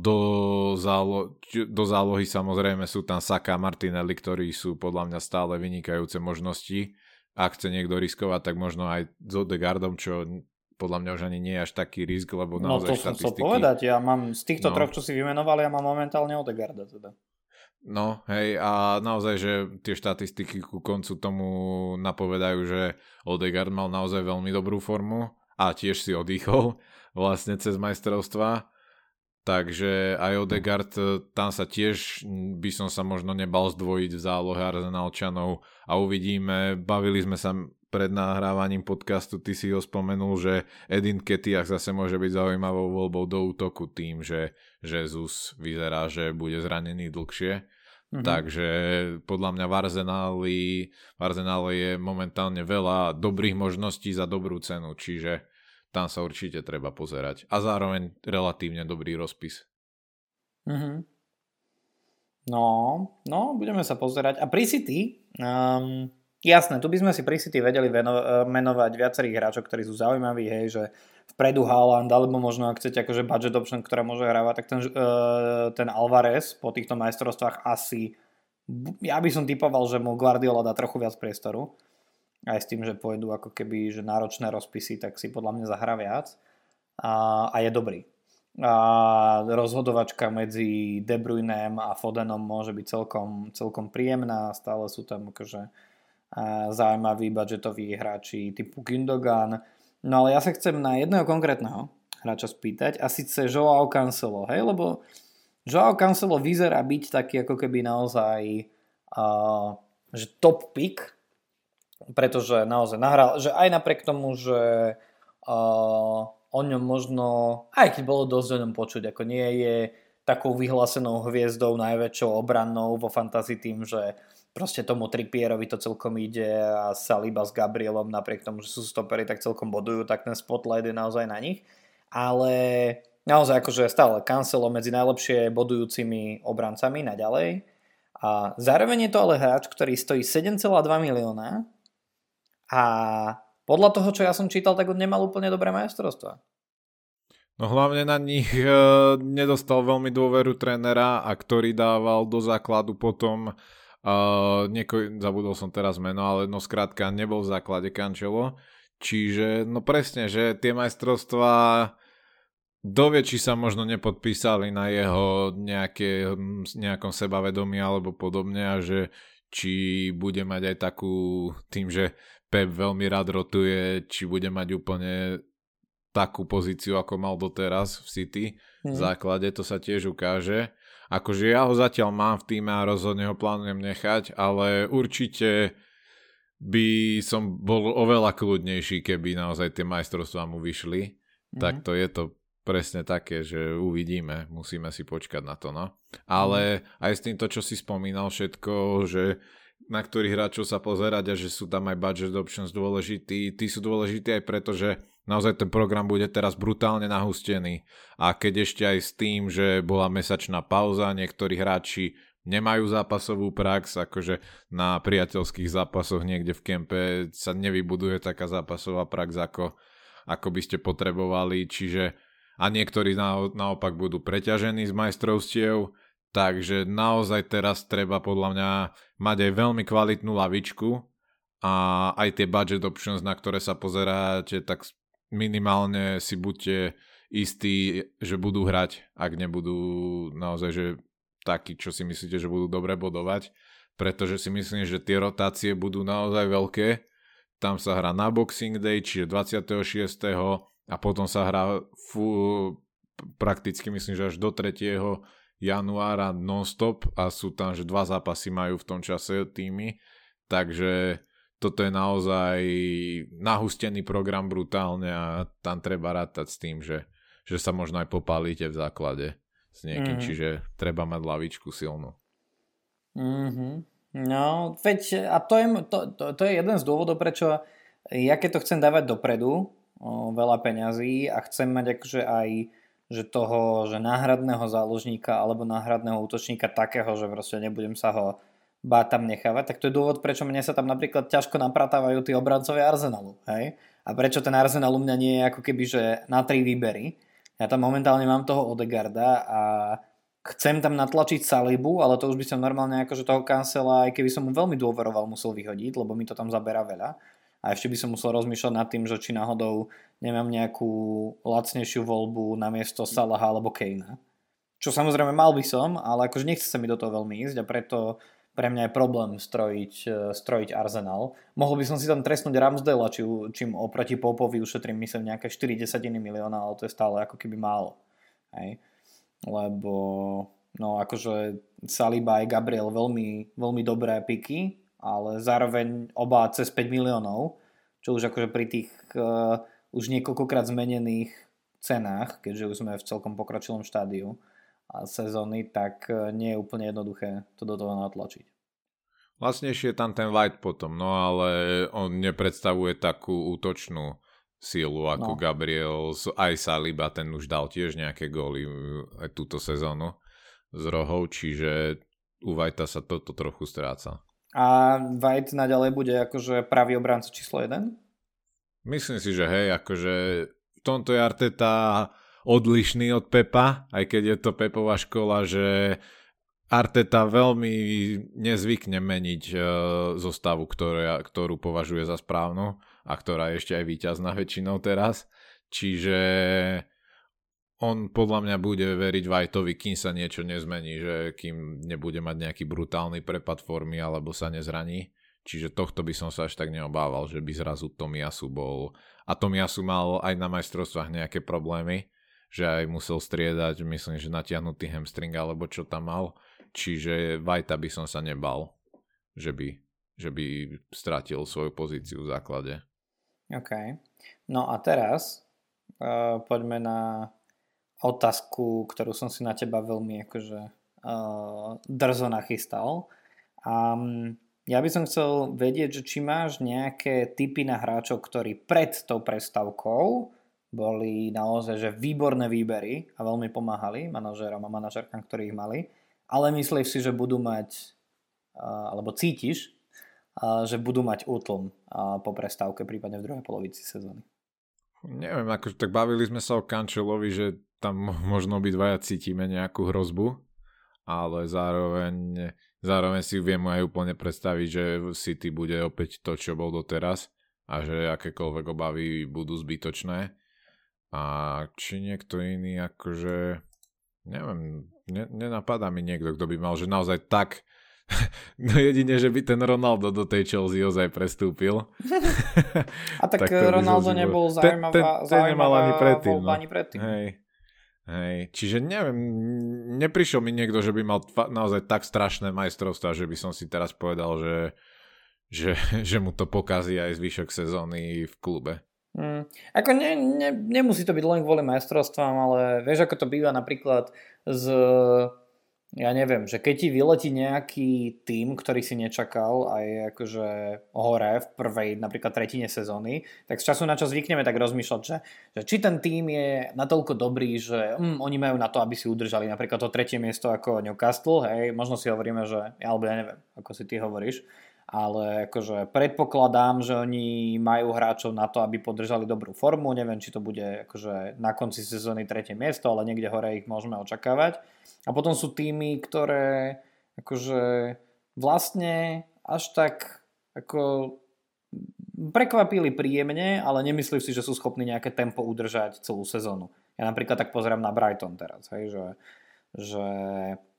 Do, zálo- do zálohy samozrejme sú tam Saka a Martinelli, ktorí sú podľa mňa stále vynikajúce možnosti. Ak chce niekto riskovať, tak možno aj s Odegaardom, čo podľa mňa už ani nie je až taký risk, lebo naozaj No to som chcel povedať, ja mám z týchto no. troch, čo si vymenoval, ja mám momentálne Odegaarda teda. No, hej, a naozaj, že tie štatistiky ku koncu tomu napovedajú, že Odegaard mal naozaj veľmi dobrú formu a tiež si odýchol vlastne cez majstrovstva. Takže aj Odegaard, tam sa tiež by som sa možno nebal zdvojiť v zálohe Arsenalčanov a uvidíme, bavili sme sa pred nahrávaním podcastu, ty si ho spomenul, že Edin Ketiach zase môže byť zaujímavou voľbou do útoku tým, že Jesus vyzerá, že bude zranený dlhšie. Mm-hmm. Takže podľa mňa v Arsenáli, v Arsenáli je momentálne veľa dobrých možností za dobrú cenu, čiže tam sa určite treba pozerať. A zároveň relatívne dobrý rozpis. Mm-hmm. No, no, budeme sa pozerať. A pri City, um, jasné, tu by sme si pri City vedeli veno- menovať viacerých hráčov, ktorí sú zaujímaví, hej, že vpredu Haaland, alebo možno ak chcete akože budget option, ktorá môže hrávať, tak ten, uh, ten Alvarez po týchto majstrovstvách asi, ja by som typoval, že mu Guardiola dá trochu viac priestoru. Aj s tým, že pôjdu ako keby že náročné rozpisy, tak si podľa mňa zahrá viac. A, a je dobrý. A rozhodovačka medzi De Bruynem a Fodenom môže byť celkom, celkom príjemná. Stále sú tam akože zaujímaví budžetoví hráči typu Gündogan, No ale ja sa chcem na jedného konkrétneho hráča spýtať a síce Joao Cancelo, hej, lebo Joao Cancelo vyzerá byť taký ako keby naozaj uh, že top pick, pretože naozaj nahral, že aj napriek tomu, že uh, o ňom možno, aj keď bolo dosť o ňom počuť, ako nie je takou vyhlásenou hviezdou, najväčšou obrannou vo fantasy tým, že proste tomu Trippierovi to celkom ide a Saliba s Gabrielom napriek tomu, že sú stopery, tak celkom bodujú, tak ten spotlight je naozaj na nich. Ale naozaj akože stále Cancelo medzi najlepšie bodujúcimi obrancami naďalej. A zároveň je to ale hráč, ktorý stojí 7,2 milióna a podľa toho, čo ja som čítal, tak on nemal úplne dobré majstrovstva. No hlavne na nich e, nedostal veľmi dôveru trénera a ktorý dával do základu potom, e, nieko, zabudol som teraz meno, ale no skrátka nebol v základe Kančelo. Čiže no presne, že tie majstrovstvá dovie, či sa možno nepodpísali na jeho nejaké, nejakom sebavedomí alebo podobne a že či bude mať aj takú, tým, že Pep veľmi rád rotuje, či bude mať úplne takú pozíciu, ako mal doteraz v City mm. v mhm. základe, to sa tiež ukáže. Akože ja ho zatiaľ mám v týme a rozhodne ho plánujem nechať, ale určite by som bol oveľa kľudnejší, keby naozaj tie majstrovstvá mu vyšli. Mm. Tak to je to presne také, že uvidíme, musíme si počkať na to, no. Ale mm. aj s týmto, čo si spomínal všetko, že na ktorých hráčov sa pozerať a že sú tam aj budget options dôležití, tí sú dôležití aj preto, že naozaj ten program bude teraz brutálne nahustený. A keď ešte aj s tým, že bola mesačná pauza, niektorí hráči nemajú zápasovú prax, akože na priateľských zápasoch niekde v kempe sa nevybuduje taká zápasová prax, ako, ako by ste potrebovali, čiže a niektorí na, naopak budú preťažení z majstrovstiev, takže naozaj teraz treba podľa mňa mať aj veľmi kvalitnú lavičku a aj tie budget options, na ktoré sa pozeráte, tak minimálne si buďte istí, že budú hrať, ak nebudú naozaj, že takí, čo si myslíte, že budú dobre bodovať, pretože si myslím, že tie rotácie budú naozaj veľké. Tam sa hrá na Boxing Day, čiže 26 a potom sa hrá fu, prakticky myslím, že až do 3. januára non-stop a sú tam, že dva zápasy majú v tom čase týmy, takže toto je naozaj nahustený program brutálne a tam treba rátať s tým, že, že sa možno aj popálite v základe s niekým, mm-hmm. čiže treba mať lavičku silnú. Mm-hmm. No, veď a to je, to, to, to je jeden z dôvodov, prečo ja keď to chcem dávať dopredu, o, veľa peňazí a chcem mať akože aj že toho, že náhradného záložníka alebo náhradného útočníka takého, že proste nebudem sa ho báť tam nechávať, tak to je dôvod, prečo mne sa tam napríklad ťažko napratávajú tí obrancovia Arsenalu. Hej? A prečo ten Arsenal u mňa nie je ako keby, že na tri výbery. Ja tam momentálne mám toho Odegarda a chcem tam natlačiť Salibu, ale to už by som normálne akože toho kancela, aj keby som mu veľmi dôveroval, musel vyhodiť, lebo mi to tam zabera veľa a ešte by som musel rozmýšľať nad tým, že či náhodou nemám nejakú lacnejšiu voľbu na miesto Salaha alebo Kejna. Čo samozrejme mal by som, ale akože nechce sa mi do toho veľmi ísť a preto pre mňa je problém strojiť, e, strojiť Arsenal. Mohol by som si tam trestnúť Ramsdale, či, čím oproti Popovi ušetrím myslím nejaké 4 desatiny milióna, ale to je stále ako keby málo. Hej. Lebo no akože Saliba aj Gabriel veľmi, veľmi dobré piky, ale zároveň oba cez 5 miliónov, čo už akože pri tých uh, už niekoľkokrát zmenených cenách, keďže už sme v celkom pokročilom štádiu a sezóny, tak uh, nie je úplne jednoduché to do toho natlačiť. Vlastnejšie je tam ten White potom, no ale on nepredstavuje takú útočnú sílu ako no. Gabriel, aj Saliba, ten už dal tiež nejaké góly aj túto sezónu z rohov, čiže u Whitea sa toto trochu stráca. A White naďalej bude akože pravý obranca číslo 1? Myslím si, že hej, akože v tomto je Arteta odlišný od Pepa, aj keď je to Pepová škola, že Arteta veľmi nezvykne meniť uh, zostavu, ktoré, ktorú považuje za správnu a ktorá je ešte aj víťazná väčšinou teraz. Čiže on podľa mňa bude veriť Whiteovi, kým sa niečo nezmení, že kým nebude mať nejaký brutálny prepad formy alebo sa nezraní. Čiže tohto by som sa až tak neobával, že by zrazu Tomiasu bol... A Tomiasu mal aj na majstrovstvách nejaké problémy, že aj musel striedať, myslím, že natiahnutý hamstring alebo čo tam mal. Čiže Vajta by som sa nebal, že by, že by stratil svoju pozíciu v základe. OK. No a teraz uh, poďme na otázku, ktorú som si na teba veľmi akože uh, drzo nachystal. A ja by som chcel vedieť, že či máš nejaké typy na hráčov, ktorí pred tou prestavkou boli naozaj že výborné výbery a veľmi pomáhali manažérom a manažerkám, ktorí ich mali, ale myslíš si, že budú mať, alebo cítiš, že budú mať útlm po prestávke, prípadne v druhej polovici sezóny. Neviem, ako tak bavili sme sa o Kančelovi, že tam možno by dvaja cítime nejakú hrozbu, ale zároveň, zároveň si viem aj úplne predstaviť, že City bude opäť to, čo bol doteraz a že akékoľvek obavy budú zbytočné. A či niekto iný, akože neviem, ne, nenapadá mi niekto, kto by mal, že naozaj tak No jedine, že by ten Ronaldo do tej Chelsea ozaj prestúpil. A tak, tak Ronaldo nebol zaujímavá, ten, ten, ten nemal ani predtým, no. ani predtým. Hej. Hej. Čiže neviem, neprišiel mi niekto, že by mal tva, naozaj tak strašné majstrovstvá, že by som si teraz povedal, že, že, že mu to pokazí aj zvyšok sezóny v klube. Hmm. Ako ne, ne, nemusí to byť len kvôli majstrovstvám, ale vieš, ako to býva napríklad z ja neviem, že keď ti vyletí nejaký tým, ktorý si nečakal a je akože hore v prvej napríklad tretine sezóny, tak z času na čas zvykneme tak rozmýšľať, že, že či ten tým je natoľko dobrý, že mm, oni majú na to, aby si udržali napríklad to tretie miesto ako Newcastle, hej, možno si hovoríme, že, alebo ja neviem, ako si ty hovoríš, ale akože predpokladám, že oni majú hráčov na to, aby podržali dobrú formu, neviem, či to bude akože na konci sezóny tretie miesto, ale niekde hore ich môžeme očakávať a potom sú týmy, ktoré akože vlastne až tak ako prekvapili príjemne, ale nemyslím si, že sú schopní nejaké tempo udržať celú sezónu. Ja napríklad tak pozerám na Brighton teraz, hej, že, že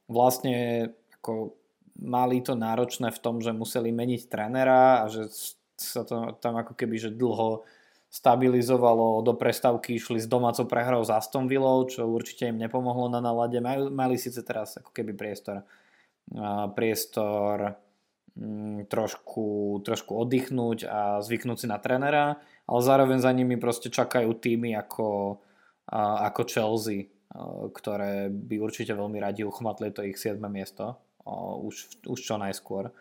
vlastne ako mali to náročné v tom, že museli meniť trénera a že sa to tam ako keby že dlho stabilizovalo, do prestavky išli s domácou prehrou s Aston čo určite im nepomohlo na nalade. Mali, mali síce teraz ako keby priestor, priestor mm, trošku, trošku oddychnúť a zvyknúť si na trenera, ale zároveň za nimi proste čakajú týmy ako, ako Chelsea, ktoré by určite veľmi radi uchmatli to ich 7. miesto už, už čo najskôr.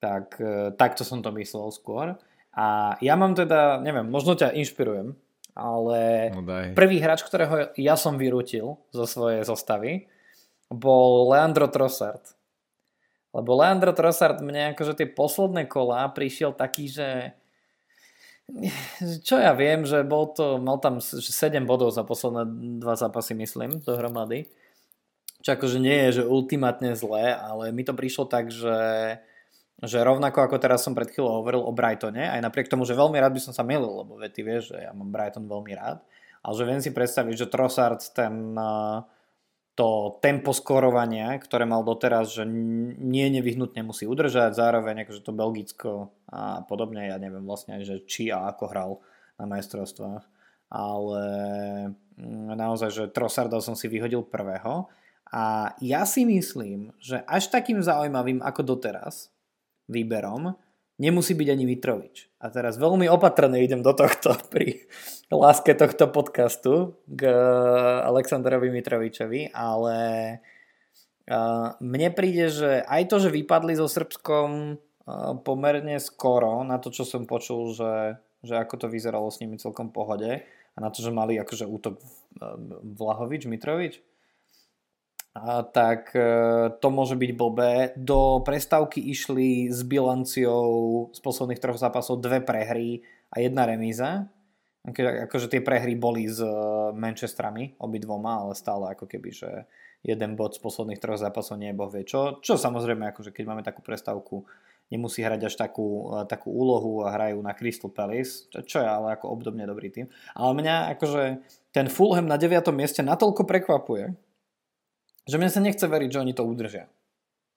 Tak e, takto som to myslel skôr. A ja mám teda, neviem, možno ťa inšpirujem, ale no prvý hráč, ktorého ja som vyrútil zo svojej zostavy, bol Leandro Trossard. Lebo Leandro Trossard mne akože tie posledné kolá prišiel taký, že čo ja viem, že bol to, mal tam 7 bodov za posledné dva zápasy, myslím, dohromady. Čo akože nie je, že ultimátne zlé, ale mi to prišlo tak, že že rovnako ako teraz som pred chvíľou hovoril o Brightone, aj napriek tomu, že veľmi rád by som sa milil, lebo ty vieš, že ja mám Brighton veľmi rád, ale že viem si predstaviť, že Trossard ten, to tempo skorovania, ktoré mal doteraz, že nie nevyhnutne musí udržať, zároveň akože to Belgicko a podobne, ja neviem vlastne, že či a ako hral na majstrovstvách, ale mm, naozaj, že Trossarda som si vyhodil prvého a ja si myslím, že až takým zaujímavým ako doteraz výberom nemusí byť ani Mitrovič. A teraz veľmi opatrne idem do tohto pri láske tohto podcastu k Aleksandrovi Mitrovičovi, ale mne príde, že aj to, že vypadli so Srbskom pomerne skoro na to, čo som počul, že, že ako to vyzeralo s nimi celkom pohode a na to, že mali akože útok Vlahovič, Mitrovič, tak e, to môže byť blbé. Do prestávky išli s bilanciou z posledných troch zápasov dve prehry a jedna remíza. Akože tie prehry boli s e, Manchesterami, obidvoma, ale stále ako keby, že jeden bod z posledných troch zápasov nie je boh čo. Čo samozrejme, akože keď máme takú prestávku, nemusí hrať až takú, e, takú úlohu a hrajú na Crystal Palace, čo, čo je ale ako obdobne dobrý tým. Ale mňa akože ten Fulham na 9. mieste natoľko prekvapuje, že mne sa nechce veriť, že oni to udržia.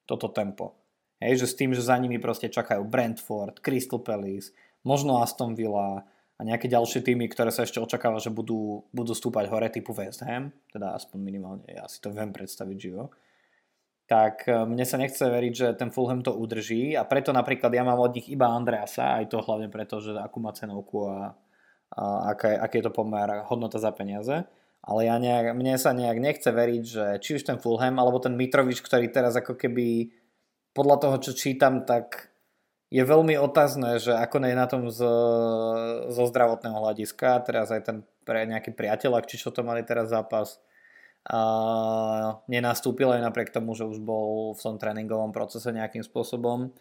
Toto tempo. Hej, že s tým, že za nimi proste čakajú Brentford, Crystal Palace, možno Aston Villa a nejaké ďalšie týmy, ktoré sa ešte očakáva, že budú, budú stúpať hore typu West Ham, teda aspoň minimálne, ja si to viem predstaviť živo, tak e, mne sa nechce veriť, že ten Fulham to udrží a preto napríklad ja mám od nich iba Andreasa, aj to hlavne preto, že akú má cenovku a, a aké, aké je to pomer hodnota za peniaze ale ja nejak, mne sa nejak nechce veriť, že či už ten Fulham alebo ten Mitrovič, ktorý teraz ako keby podľa toho, čo čítam, tak je veľmi otázne, že ako je na tom z, zo zdravotného hľadiska. Teraz aj ten pre nejaký priateľ, či čo to mali teraz zápas, a nenastúpil aj napriek tomu, že už bol v tom tréningovom procese nejakým spôsobom.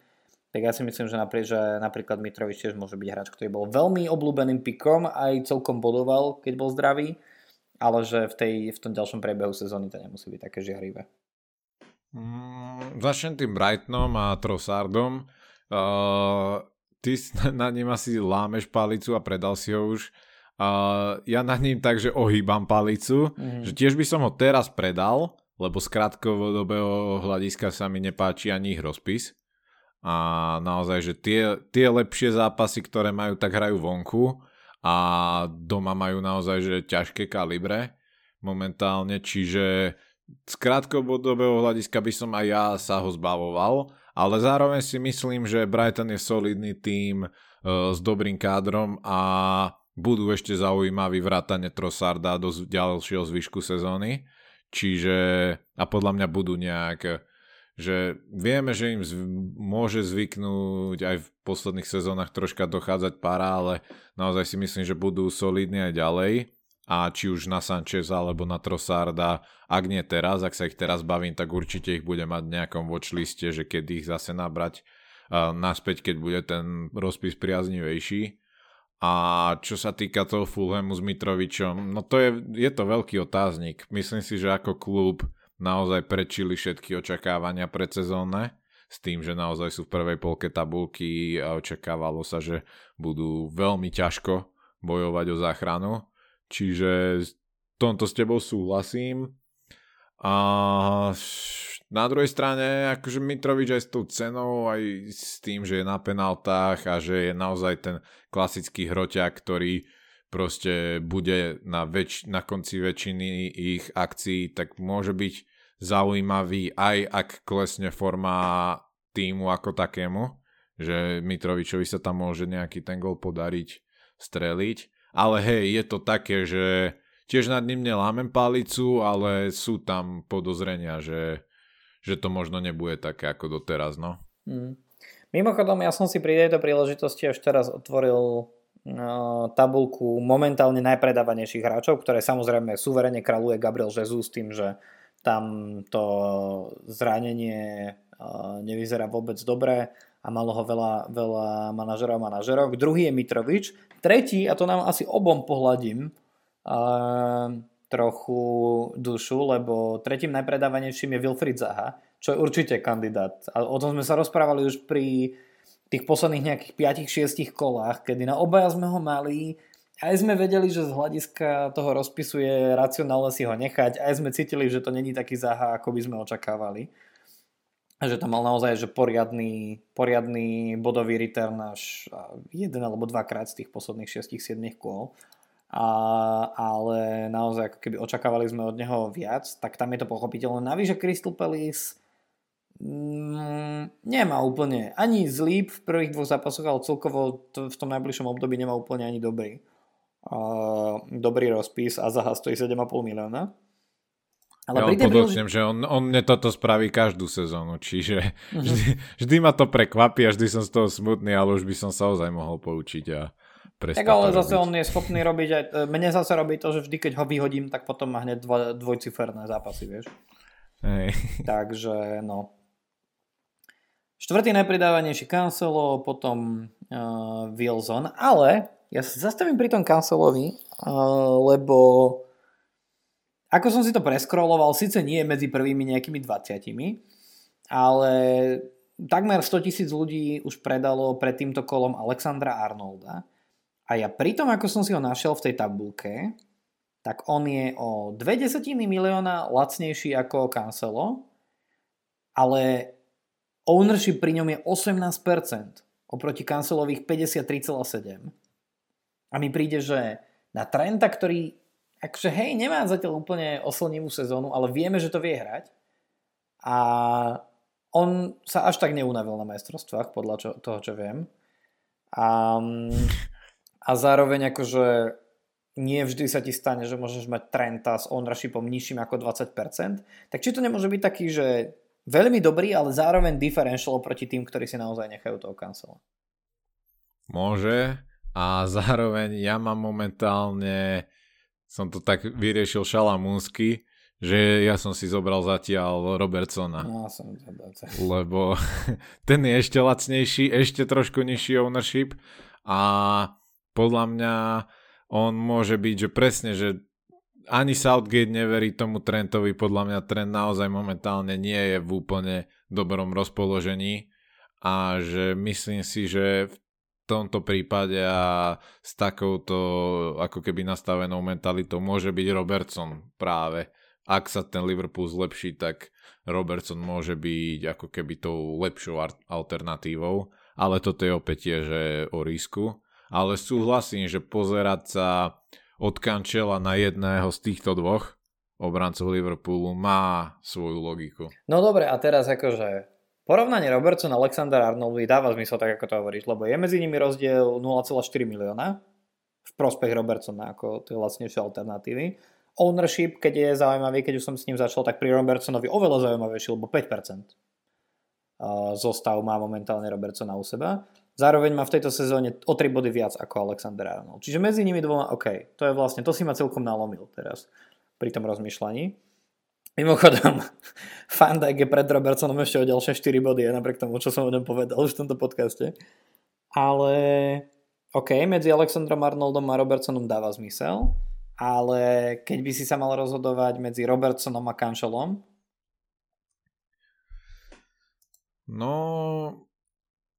Tak ja si myslím, že, napríklad, že napríklad Mitrovič tiež môže byť hráč, ktorý bol veľmi obľúbeným pikom, aj celkom bodoval, keď bol zdravý, ale že v, tej, v tom ďalšom priebehu sezóny to nemusí byť také žiarivé. Mm, začnem tým Brightonom a Trossardom. Uh, ty na ním asi lámeš palicu a predal si ho už. Uh, ja na ním takže ohýbam palicu, mm. že tiež by som ho teraz predal, lebo z krátkodobého hľadiska sa mi nepáči ani ich rozpis. A naozaj, že tie, tie lepšie zápasy, ktoré majú, tak hrajú vonku a doma majú naozaj, že ťažké kalibre momentálne, čiže z krátkodobého hľadiska by som aj ja sa ho zbavoval, ale zároveň si myslím, že Brighton je solidný tým uh, s dobrým kádrom a budú ešte zaujímaví vrátane Trossarda do ďalšieho zvyšku sezóny. Čiže a podľa mňa budú nejak že vieme, že im zv- môže zvyknúť aj v posledných sezónach troška dochádzať para, ale naozaj si myslím, že budú solidní aj ďalej a či už na Sanchez alebo na Trossarda, ak nie teraz, ak sa ich teraz bavím, tak určite ich bude mať v nejakom watchliste, že keď ich zase nabrať uh, naspäť, keď bude ten rozpis priaznivejší. A čo sa týka toho Fulhamu s Mitrovičom, no to je, je to veľký otáznik. Myslím si, že ako klub naozaj prečili všetky očakávania predsezónne s tým, že naozaj sú v prvej polke tabulky a očakávalo sa, že budú veľmi ťažko bojovať o záchranu Čiže tomto s tebou súhlasím. A na druhej strane, akože Mitrovič aj s tou cenou, aj s tým, že je na penaltách a že je naozaj ten klasický hroťak, ktorý proste bude na, väč- na konci väčšiny ich akcií, tak môže byť zaujímavý aj ak klesne forma týmu ako takému, že Mitrovičovi sa tam môže nejaký ten gol podariť, streliť ale hej, je to také, že tiež nad ním nelámem palicu, ale sú tam podozrenia, že, že to možno nebude také ako doteraz, no. Mm. Mimochodom, ja som si pri tejto príležitosti až teraz otvoril no, tabulku momentálne najpredávanejších hráčov, ktoré samozrejme suverene kraluje Gabriel Jesus tým, že tam to zranenie uh, nevyzerá vôbec dobre a malo ho veľa, veľa manažerov a manažerov. Druhý je Mitrovič. Tretí, a to nám asi obom pohľadím uh, trochu dušu, lebo tretím najpredávanejším je Wilfried Zaha, čo je určite kandidát. A o tom sme sa rozprávali už pri tých posledných nejakých 5-6 kolách, kedy na obaja sme ho mali aj sme vedeli, že z hľadiska toho rozpisu je racionálne si ho nechať, aj sme cítili, že to není taký záha, ako by sme očakávali že tam mal naozaj že poriadny, poriadny bodový return až jeden alebo dvakrát z tých posledných 6-7 kôl. A, ale naozaj ako keby očakávali sme od neho viac, tak tam je to pochopiteľné. Navyše Crystal Palace mm, nemá úplne ani zlý v prvých dvoch zápasoch, ale celkovo to, v tom najbližšom období nemá úplne ani dobrý. Dobrý rozpis a Zaha stojí 7,5 milióna. Ale ja podotknem, že on, on mne toto spraví každú sezónu, čiže uh-huh. vždy, vždy ma to prekvapí a vždy som z toho smutný, ale už by som sa ozaj mohol poučiť a Tak ale zase robiť. on je schopný robiť aj, mne zase robí to, že vždy keď ho vyhodím, tak potom má hneď dvo, dvojciferné zápasy, vieš. Hej. Takže no. Štvrtý najpridávanejší Cancelo, potom uh, Wilson, ale ja sa zastavím pri tom Cancelovi, uh, lebo ako som si to preskroloval, síce nie medzi prvými nejakými 20, ale takmer 100 tisíc ľudí už predalo pred týmto kolom Alexandra Arnolda. A ja pri tom, ako som si ho našiel v tej tabulke, tak on je o 2 desatiny milióna lacnejší ako Cancelo, ale ownership pri ňom je 18% oproti Cancelových 53,7. A mi príde, že na Trenta, ktorý akože hej, nemá zatiaľ úplne oslnivú sezónu, ale vieme, že to vie hrať. A on sa až tak neunavil na majstrovstvách, podľa čo, toho, čo viem. A, a zároveň akože nie vždy sa ti stane, že môžeš mať Trenta s ownershipom nižším ako 20%, tak či to nemôže byť taký, že veľmi dobrý, ale zároveň differential proti tým, ktorí si naozaj nechajú toho cancela. Môže a zároveň ja mám momentálne, som to tak vyriešil šalamúnsky, že ja som si zobral zatiaľ Robertsona. No, som lebo ten je ešte lacnejší, ešte trošku nižší ownership a podľa mňa on môže byť, že presne, že ani Southgate neverí tomu Trentovi, podľa mňa Trent naozaj momentálne nie je v úplne dobrom rozpoložení a že myslím si, že v tomto prípade a s takouto ako keby nastavenou mentalitou môže byť Robertson práve. Ak sa ten Liverpool zlepší, tak Robertson môže byť ako keby tou lepšou alternatívou, ale toto je opäť tiež o risku. Ale súhlasím, že pozerať sa od Kančela na jedného z týchto dvoch obrancov Liverpoolu má svoju logiku. No dobre, a teraz akože porovnanie Robertson a Alexander Arnold dáva zmysel tak, ako to hovoríš, lebo je medzi nimi rozdiel 0,4 milióna v prospech Robertsona ako tie lacnejšie alternatívy. Ownership, keď je zaujímavý, keď už som s ním začal, tak pri Robertsonovi oveľa zaujímavejší, lebo 5% zostav má momentálne Robertsona u seba. Zároveň má v tejto sezóne o 3 body viac ako Alexander Arnold. Čiže medzi nimi dvoma, OK, to je vlastne, to si ma celkom nalomil teraz pri tom rozmýšľaní. Mimochodom, Fandijk je pred Robertsonom ešte o ďalšie 4 body, napriek tomu, čo som o ňom povedal už v tomto podcaste. Ale OK, medzi Alexandrom Arnoldom a Robertsonom dáva zmysel, ale keď by si sa mal rozhodovať medzi Robertsonom a Kančelom? No,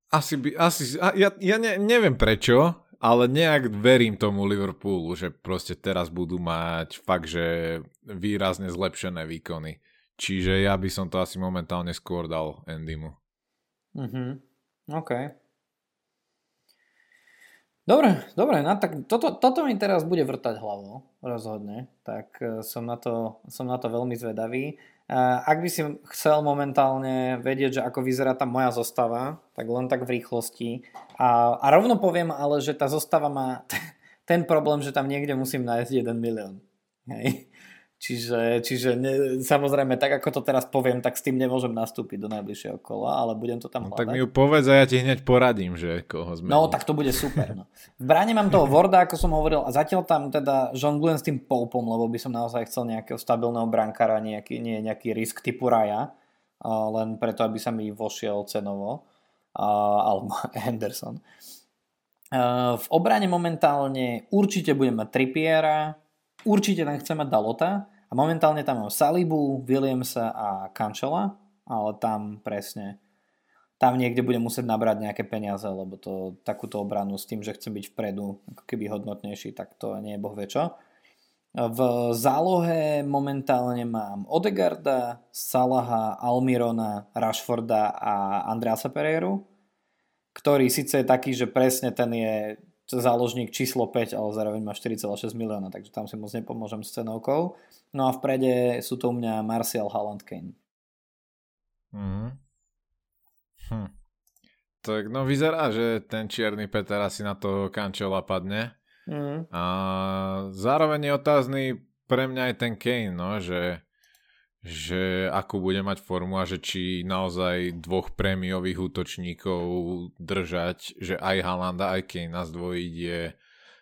asi by, asi, ja, ja ne, neviem prečo, ale nejak verím tomu Liverpoolu, že proste teraz budú mať fakt, že výrazne zlepšené výkony. Čiže ja by som to asi momentálne skôr dal Andymu. Mhm, OK. Dobre, dobre, no, tak toto, toto mi teraz bude vrtať hlavou, rozhodne, tak eh, som na to, som na to veľmi zvedavý. Ak by si chcel momentálne vedieť, že ako vyzerá tá moja zostava, tak len tak v rýchlosti. A, a rovno poviem ale, že tá zostava má ten problém, že tam niekde musím nájsť 1 milión. Hej. Čiže, čiže ne, samozrejme, tak ako to teraz poviem, tak s tým nemôžem nastúpiť do najbližšieho kola, ale budem to tam no, Tak mi ju povedz a ja ti hneď poradím, že koho sme. No, tak to bude super. No. V bráne mám toho Vorda, ako som hovoril, a zatiaľ tam teda žonglujem s tým Poupom, lebo by som naozaj chcel nejakého stabilného brankára, nejaký, nie nejaký risk typu Raja, len preto, aby sa mi vošiel cenovo, alebo Henderson. V obrane momentálne určite budem mať Trippiera, určite tam chcem mať Dalota, a momentálne tam mám Salibu, Williamsa a Kančela, ale tam presne tam niekde budem musieť nabrať nejaké peniaze, lebo to, takúto obranu s tým, že chcem byť vpredu ako keby hodnotnejší, tak to nie je boh čo. V zálohe momentálne mám Odegarda, Salaha, Almirona, Rashforda a Andreasa Pereiru, ktorý síce je taký, že presne ten je záložník číslo 5, ale zároveň má 4,6 milióna, takže tam si moc nepomôžem s cenovkou. No a vprede sú to u mňa Martial Haaland Kane. Mm. Hm. Tak no vyzerá, že ten čierny Peter asi na to kančela padne. Mm. A zároveň je otázny pre mňa aj ten Kane, no, že, že akú bude mať formu a že či naozaj dvoch prémiových útočníkov držať, že aj Halanda, aj Kane zdvojiť je,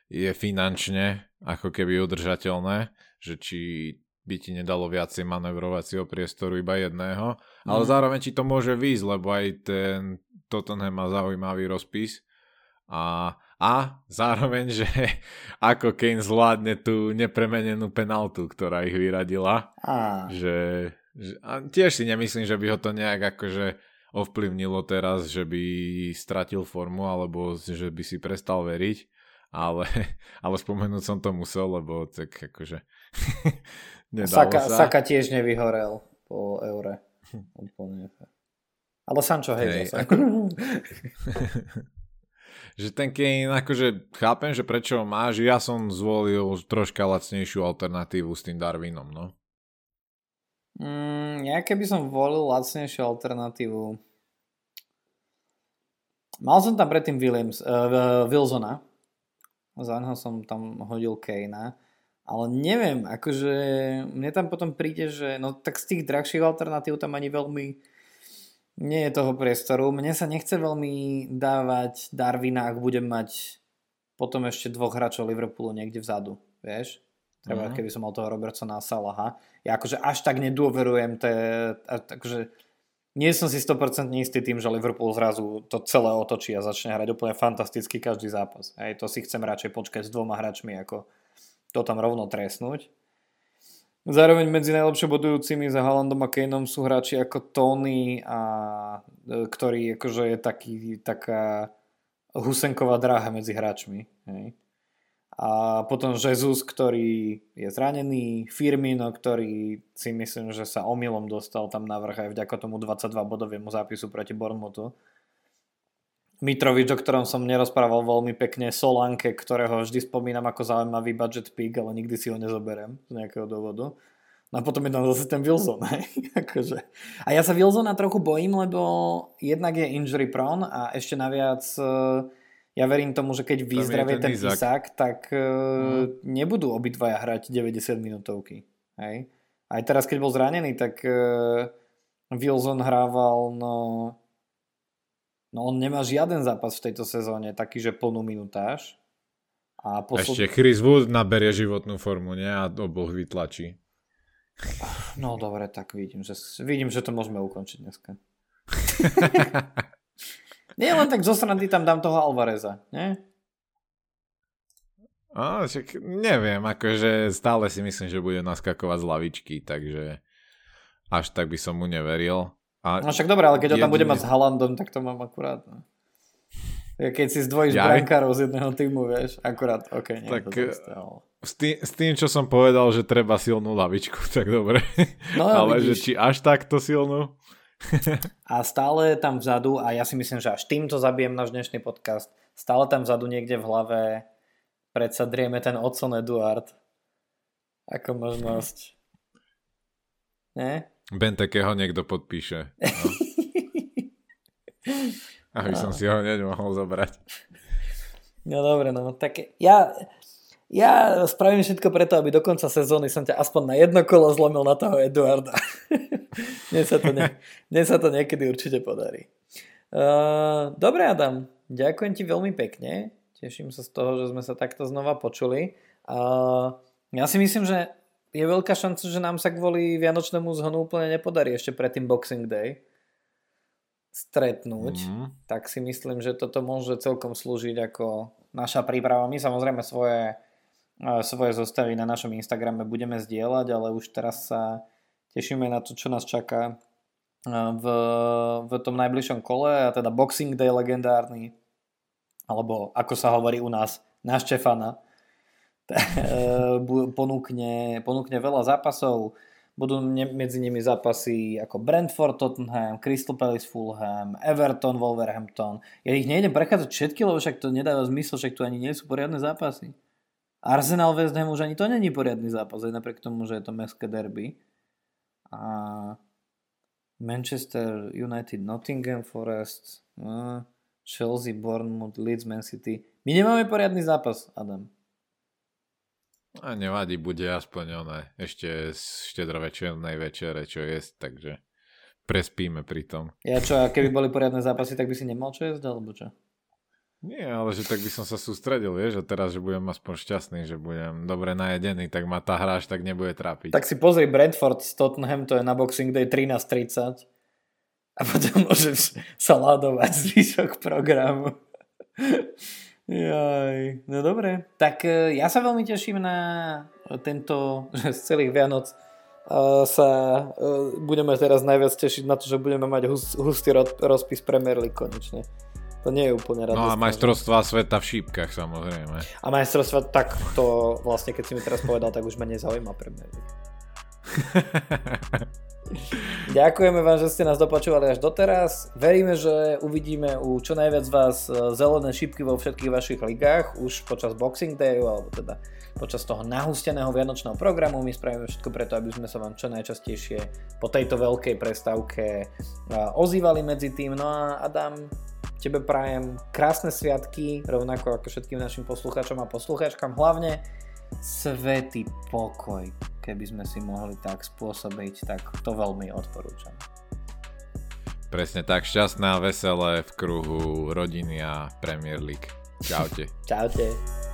je finančne ako keby udržateľné že či by ti nedalo viacej manevrovacieho priestoru iba jedného, mm. ale zároveň ti to môže výjsť, lebo aj ten Tottenham má zaujímavý rozpis a, a zároveň, že ako Kane zvládne tú nepremenenú penaltu, ktorá ich vyradila, a. Že, že a tiež si nemyslím, že by ho to nejak akože ovplyvnilo teraz, že by stratil formu alebo že by si prestal veriť, ale, ale spomenúť som to musel, lebo tak akože Saka, sa. Saka tiež nevyhorel po eure. Úplne. Ale Sancho, hej, hej ako... že ten Kane, akože chápem, že prečo ho má, že ja som zvolil troška lacnejšiu alternatívu s tým Darwinom, no. Mm, ja keby som volil lacnejšiu alternatívu Mal som tam predtým Williams, uh, Wilsona. Za som tam hodil Kanea. Ale neviem, akože mne tam potom príde, že no tak z tých drahších alternatív tam ani veľmi Nie je toho priestoru. Mne sa nechce veľmi dávať Darwina, ak budem mať potom ešte dvoch hráčov Liverpoolu niekde vzadu. Vieš? Treba, uh-huh. keby som mal toho Robertsona a Salaha. Ja akože až tak nedôverujem, te, takže nie som si 100% istý tým, že Liverpool zrazu to celé otočí a začne hrať úplne fantasticky každý zápas. Hej, to si chcem radšej počkať s dvoma hráčmi, ako to tam rovno trestnúť. Zároveň medzi najlepšie bodujúcimi za Haalandom a Kaneom sú hráči ako Tony, a, e, ktorý akože je taký, taká husenková dráha medzi hráčmi. Hej. A potom Jesus, ktorý je zranený, Firmino, ktorý si myslím, že sa omylom dostal tam na vrch aj vďaka tomu 22 bodovému zápisu proti Bournemouthu. Mitrovič, o ktorom som nerozprával veľmi pekne, Solanke, ktorého vždy spomínam ako zaujímavý budget pick, ale nikdy si ho nezoberiem z nejakého dôvodu. No a potom je tam zase ten Wilson. akože. A ja sa Wilsona trochu bojím, lebo jednak je injury prone a ešte naviac uh, ja verím tomu, že keď vyzdravie ten, ten Isak, tak uh, mm. nebudú obidvaja hrať 90 minútovky. Hej? Aj teraz, keď bol zranený, tak uh, Wilson hrával, no, no on nemá žiaden zápas v tejto sezóne, taký, že plnú minutáž. A posled... Ešte Chris Wood naberie životnú formu, nie? A oboch vytlačí. No dobre, tak vidím, že, vidím, že to môžeme ukončiť dneska. Nie, len tak zo strany tam dám toho Alvareza, nie? A, však neviem, akože stále si myslím, že bude naskakovať z lavičky, takže až tak by som mu neveril. A no však dobre, ale keď ho tam bude mať s Halandom, tak to mám akurát. No. Keď si zdvojíš ja... brankárov z jedného týmu, vieš, akurát, ok, nie, tak, to s tým, s tým, čo som povedal, že treba silnú lavičku, tak dobre. No, ale vidíš. že či až takto silnú? a stále tam vzadu, a ja si myslím, že až týmto zabijem náš dnešný podcast, stále tam vzadu niekde v hlave predsa drieme ten Otson Eduard ako možnosť. Nie? takého niekto podpíše. No. Aby som si ho hneď mohol zobrať. No dobre, no tak ja, ja spravím všetko preto, aby do konca sezóny som ťa aspoň na jedno kolo zlomil na toho Eduarda. dnes, sa to ne, dnes sa to niekedy určite podarí. Uh, dobre Adam, ďakujem ti veľmi pekne. Teším sa z toho, že sme sa takto znova počuli. Uh, ja si myslím, že je veľká šanca, že nám sa kvôli Vianočnému zhonu úplne nepodarí ešte pred tým Boxing Day stretnúť, mm. tak si myslím, že toto môže celkom slúžiť ako naša príprava. My samozrejme svoje svoje zostavy na našom Instagrame budeme zdieľať, ale už teraz sa tešíme na to, čo nás čaká v, v tom najbližšom kole, a teda Boxing Day legendárny, alebo ako sa hovorí u nás, na Štefana, ponúkne, ponúkne veľa zápasov, budú medzi nimi zápasy ako Brentford, Tottenham, Crystal Palace, Fulham, Everton, Wolverhampton. Ja ich nejdem prechádzať všetky, lebo však to nedáva zmysel, však tu ani nie sú poriadne zápasy. Arsenal West Ham už ani to není poriadny zápas, aj napriek tomu, že je to mestské derby. A Manchester United, Nottingham Forest, Chelsea, Bournemouth, Leeds, Man City. My nemáme poriadny zápas, Adam. A nevadí, bude aspoň oné ešte z štedrovečernej večere, čo je, takže prespíme pri tom. Ja čo, a keby boli poriadne zápasy, tak by si nemal čo jesť, alebo čo? Nie, ale že tak by som sa sústredil, vieš, a teraz, že budem aspoň šťastný, že budem dobre najedený, tak ma tá hráč tak nebude trápiť. Tak si pozri Brentford z Tottenham, to je na Boxing Day 13.30 a potom môžeš saládovať zvyšok programu. Jaj, no dobre. Tak e, ja sa veľmi teším na tento, že z celých Vianoc e, sa e, budeme teraz najviac tešiť na to, že budeme mať hustý rozpis Premier League konečne. To nie je úplne radosť. No a majstrovstvá sveta v šípkach samozrejme. A majstrovstvá, tak to vlastne keď si mi teraz povedal, tak už ma nezaujíma Premier League. Ďakujeme vám, že ste nás dopočúvali až doteraz. Veríme, že uvidíme u čo najviac vás e, zelené šipky vo všetkých vašich ligách už počas Boxing Dayu alebo teda počas toho nahusteného vianočného programu. My spravíme všetko preto, aby sme sa vám čo najčastejšie po tejto veľkej prestávke e, ozývali medzi tým. No a Adam, Tebe prajem krásne sviatky, rovnako ako všetkým našim poslucháčom a poslucháčkam. Hlavne svetý pokoj, keby sme si mohli tak spôsobiť, tak to veľmi odporúčam. Presne tak, šťastné a veselé v kruhu rodiny a Premier League. Čaute. Čaute.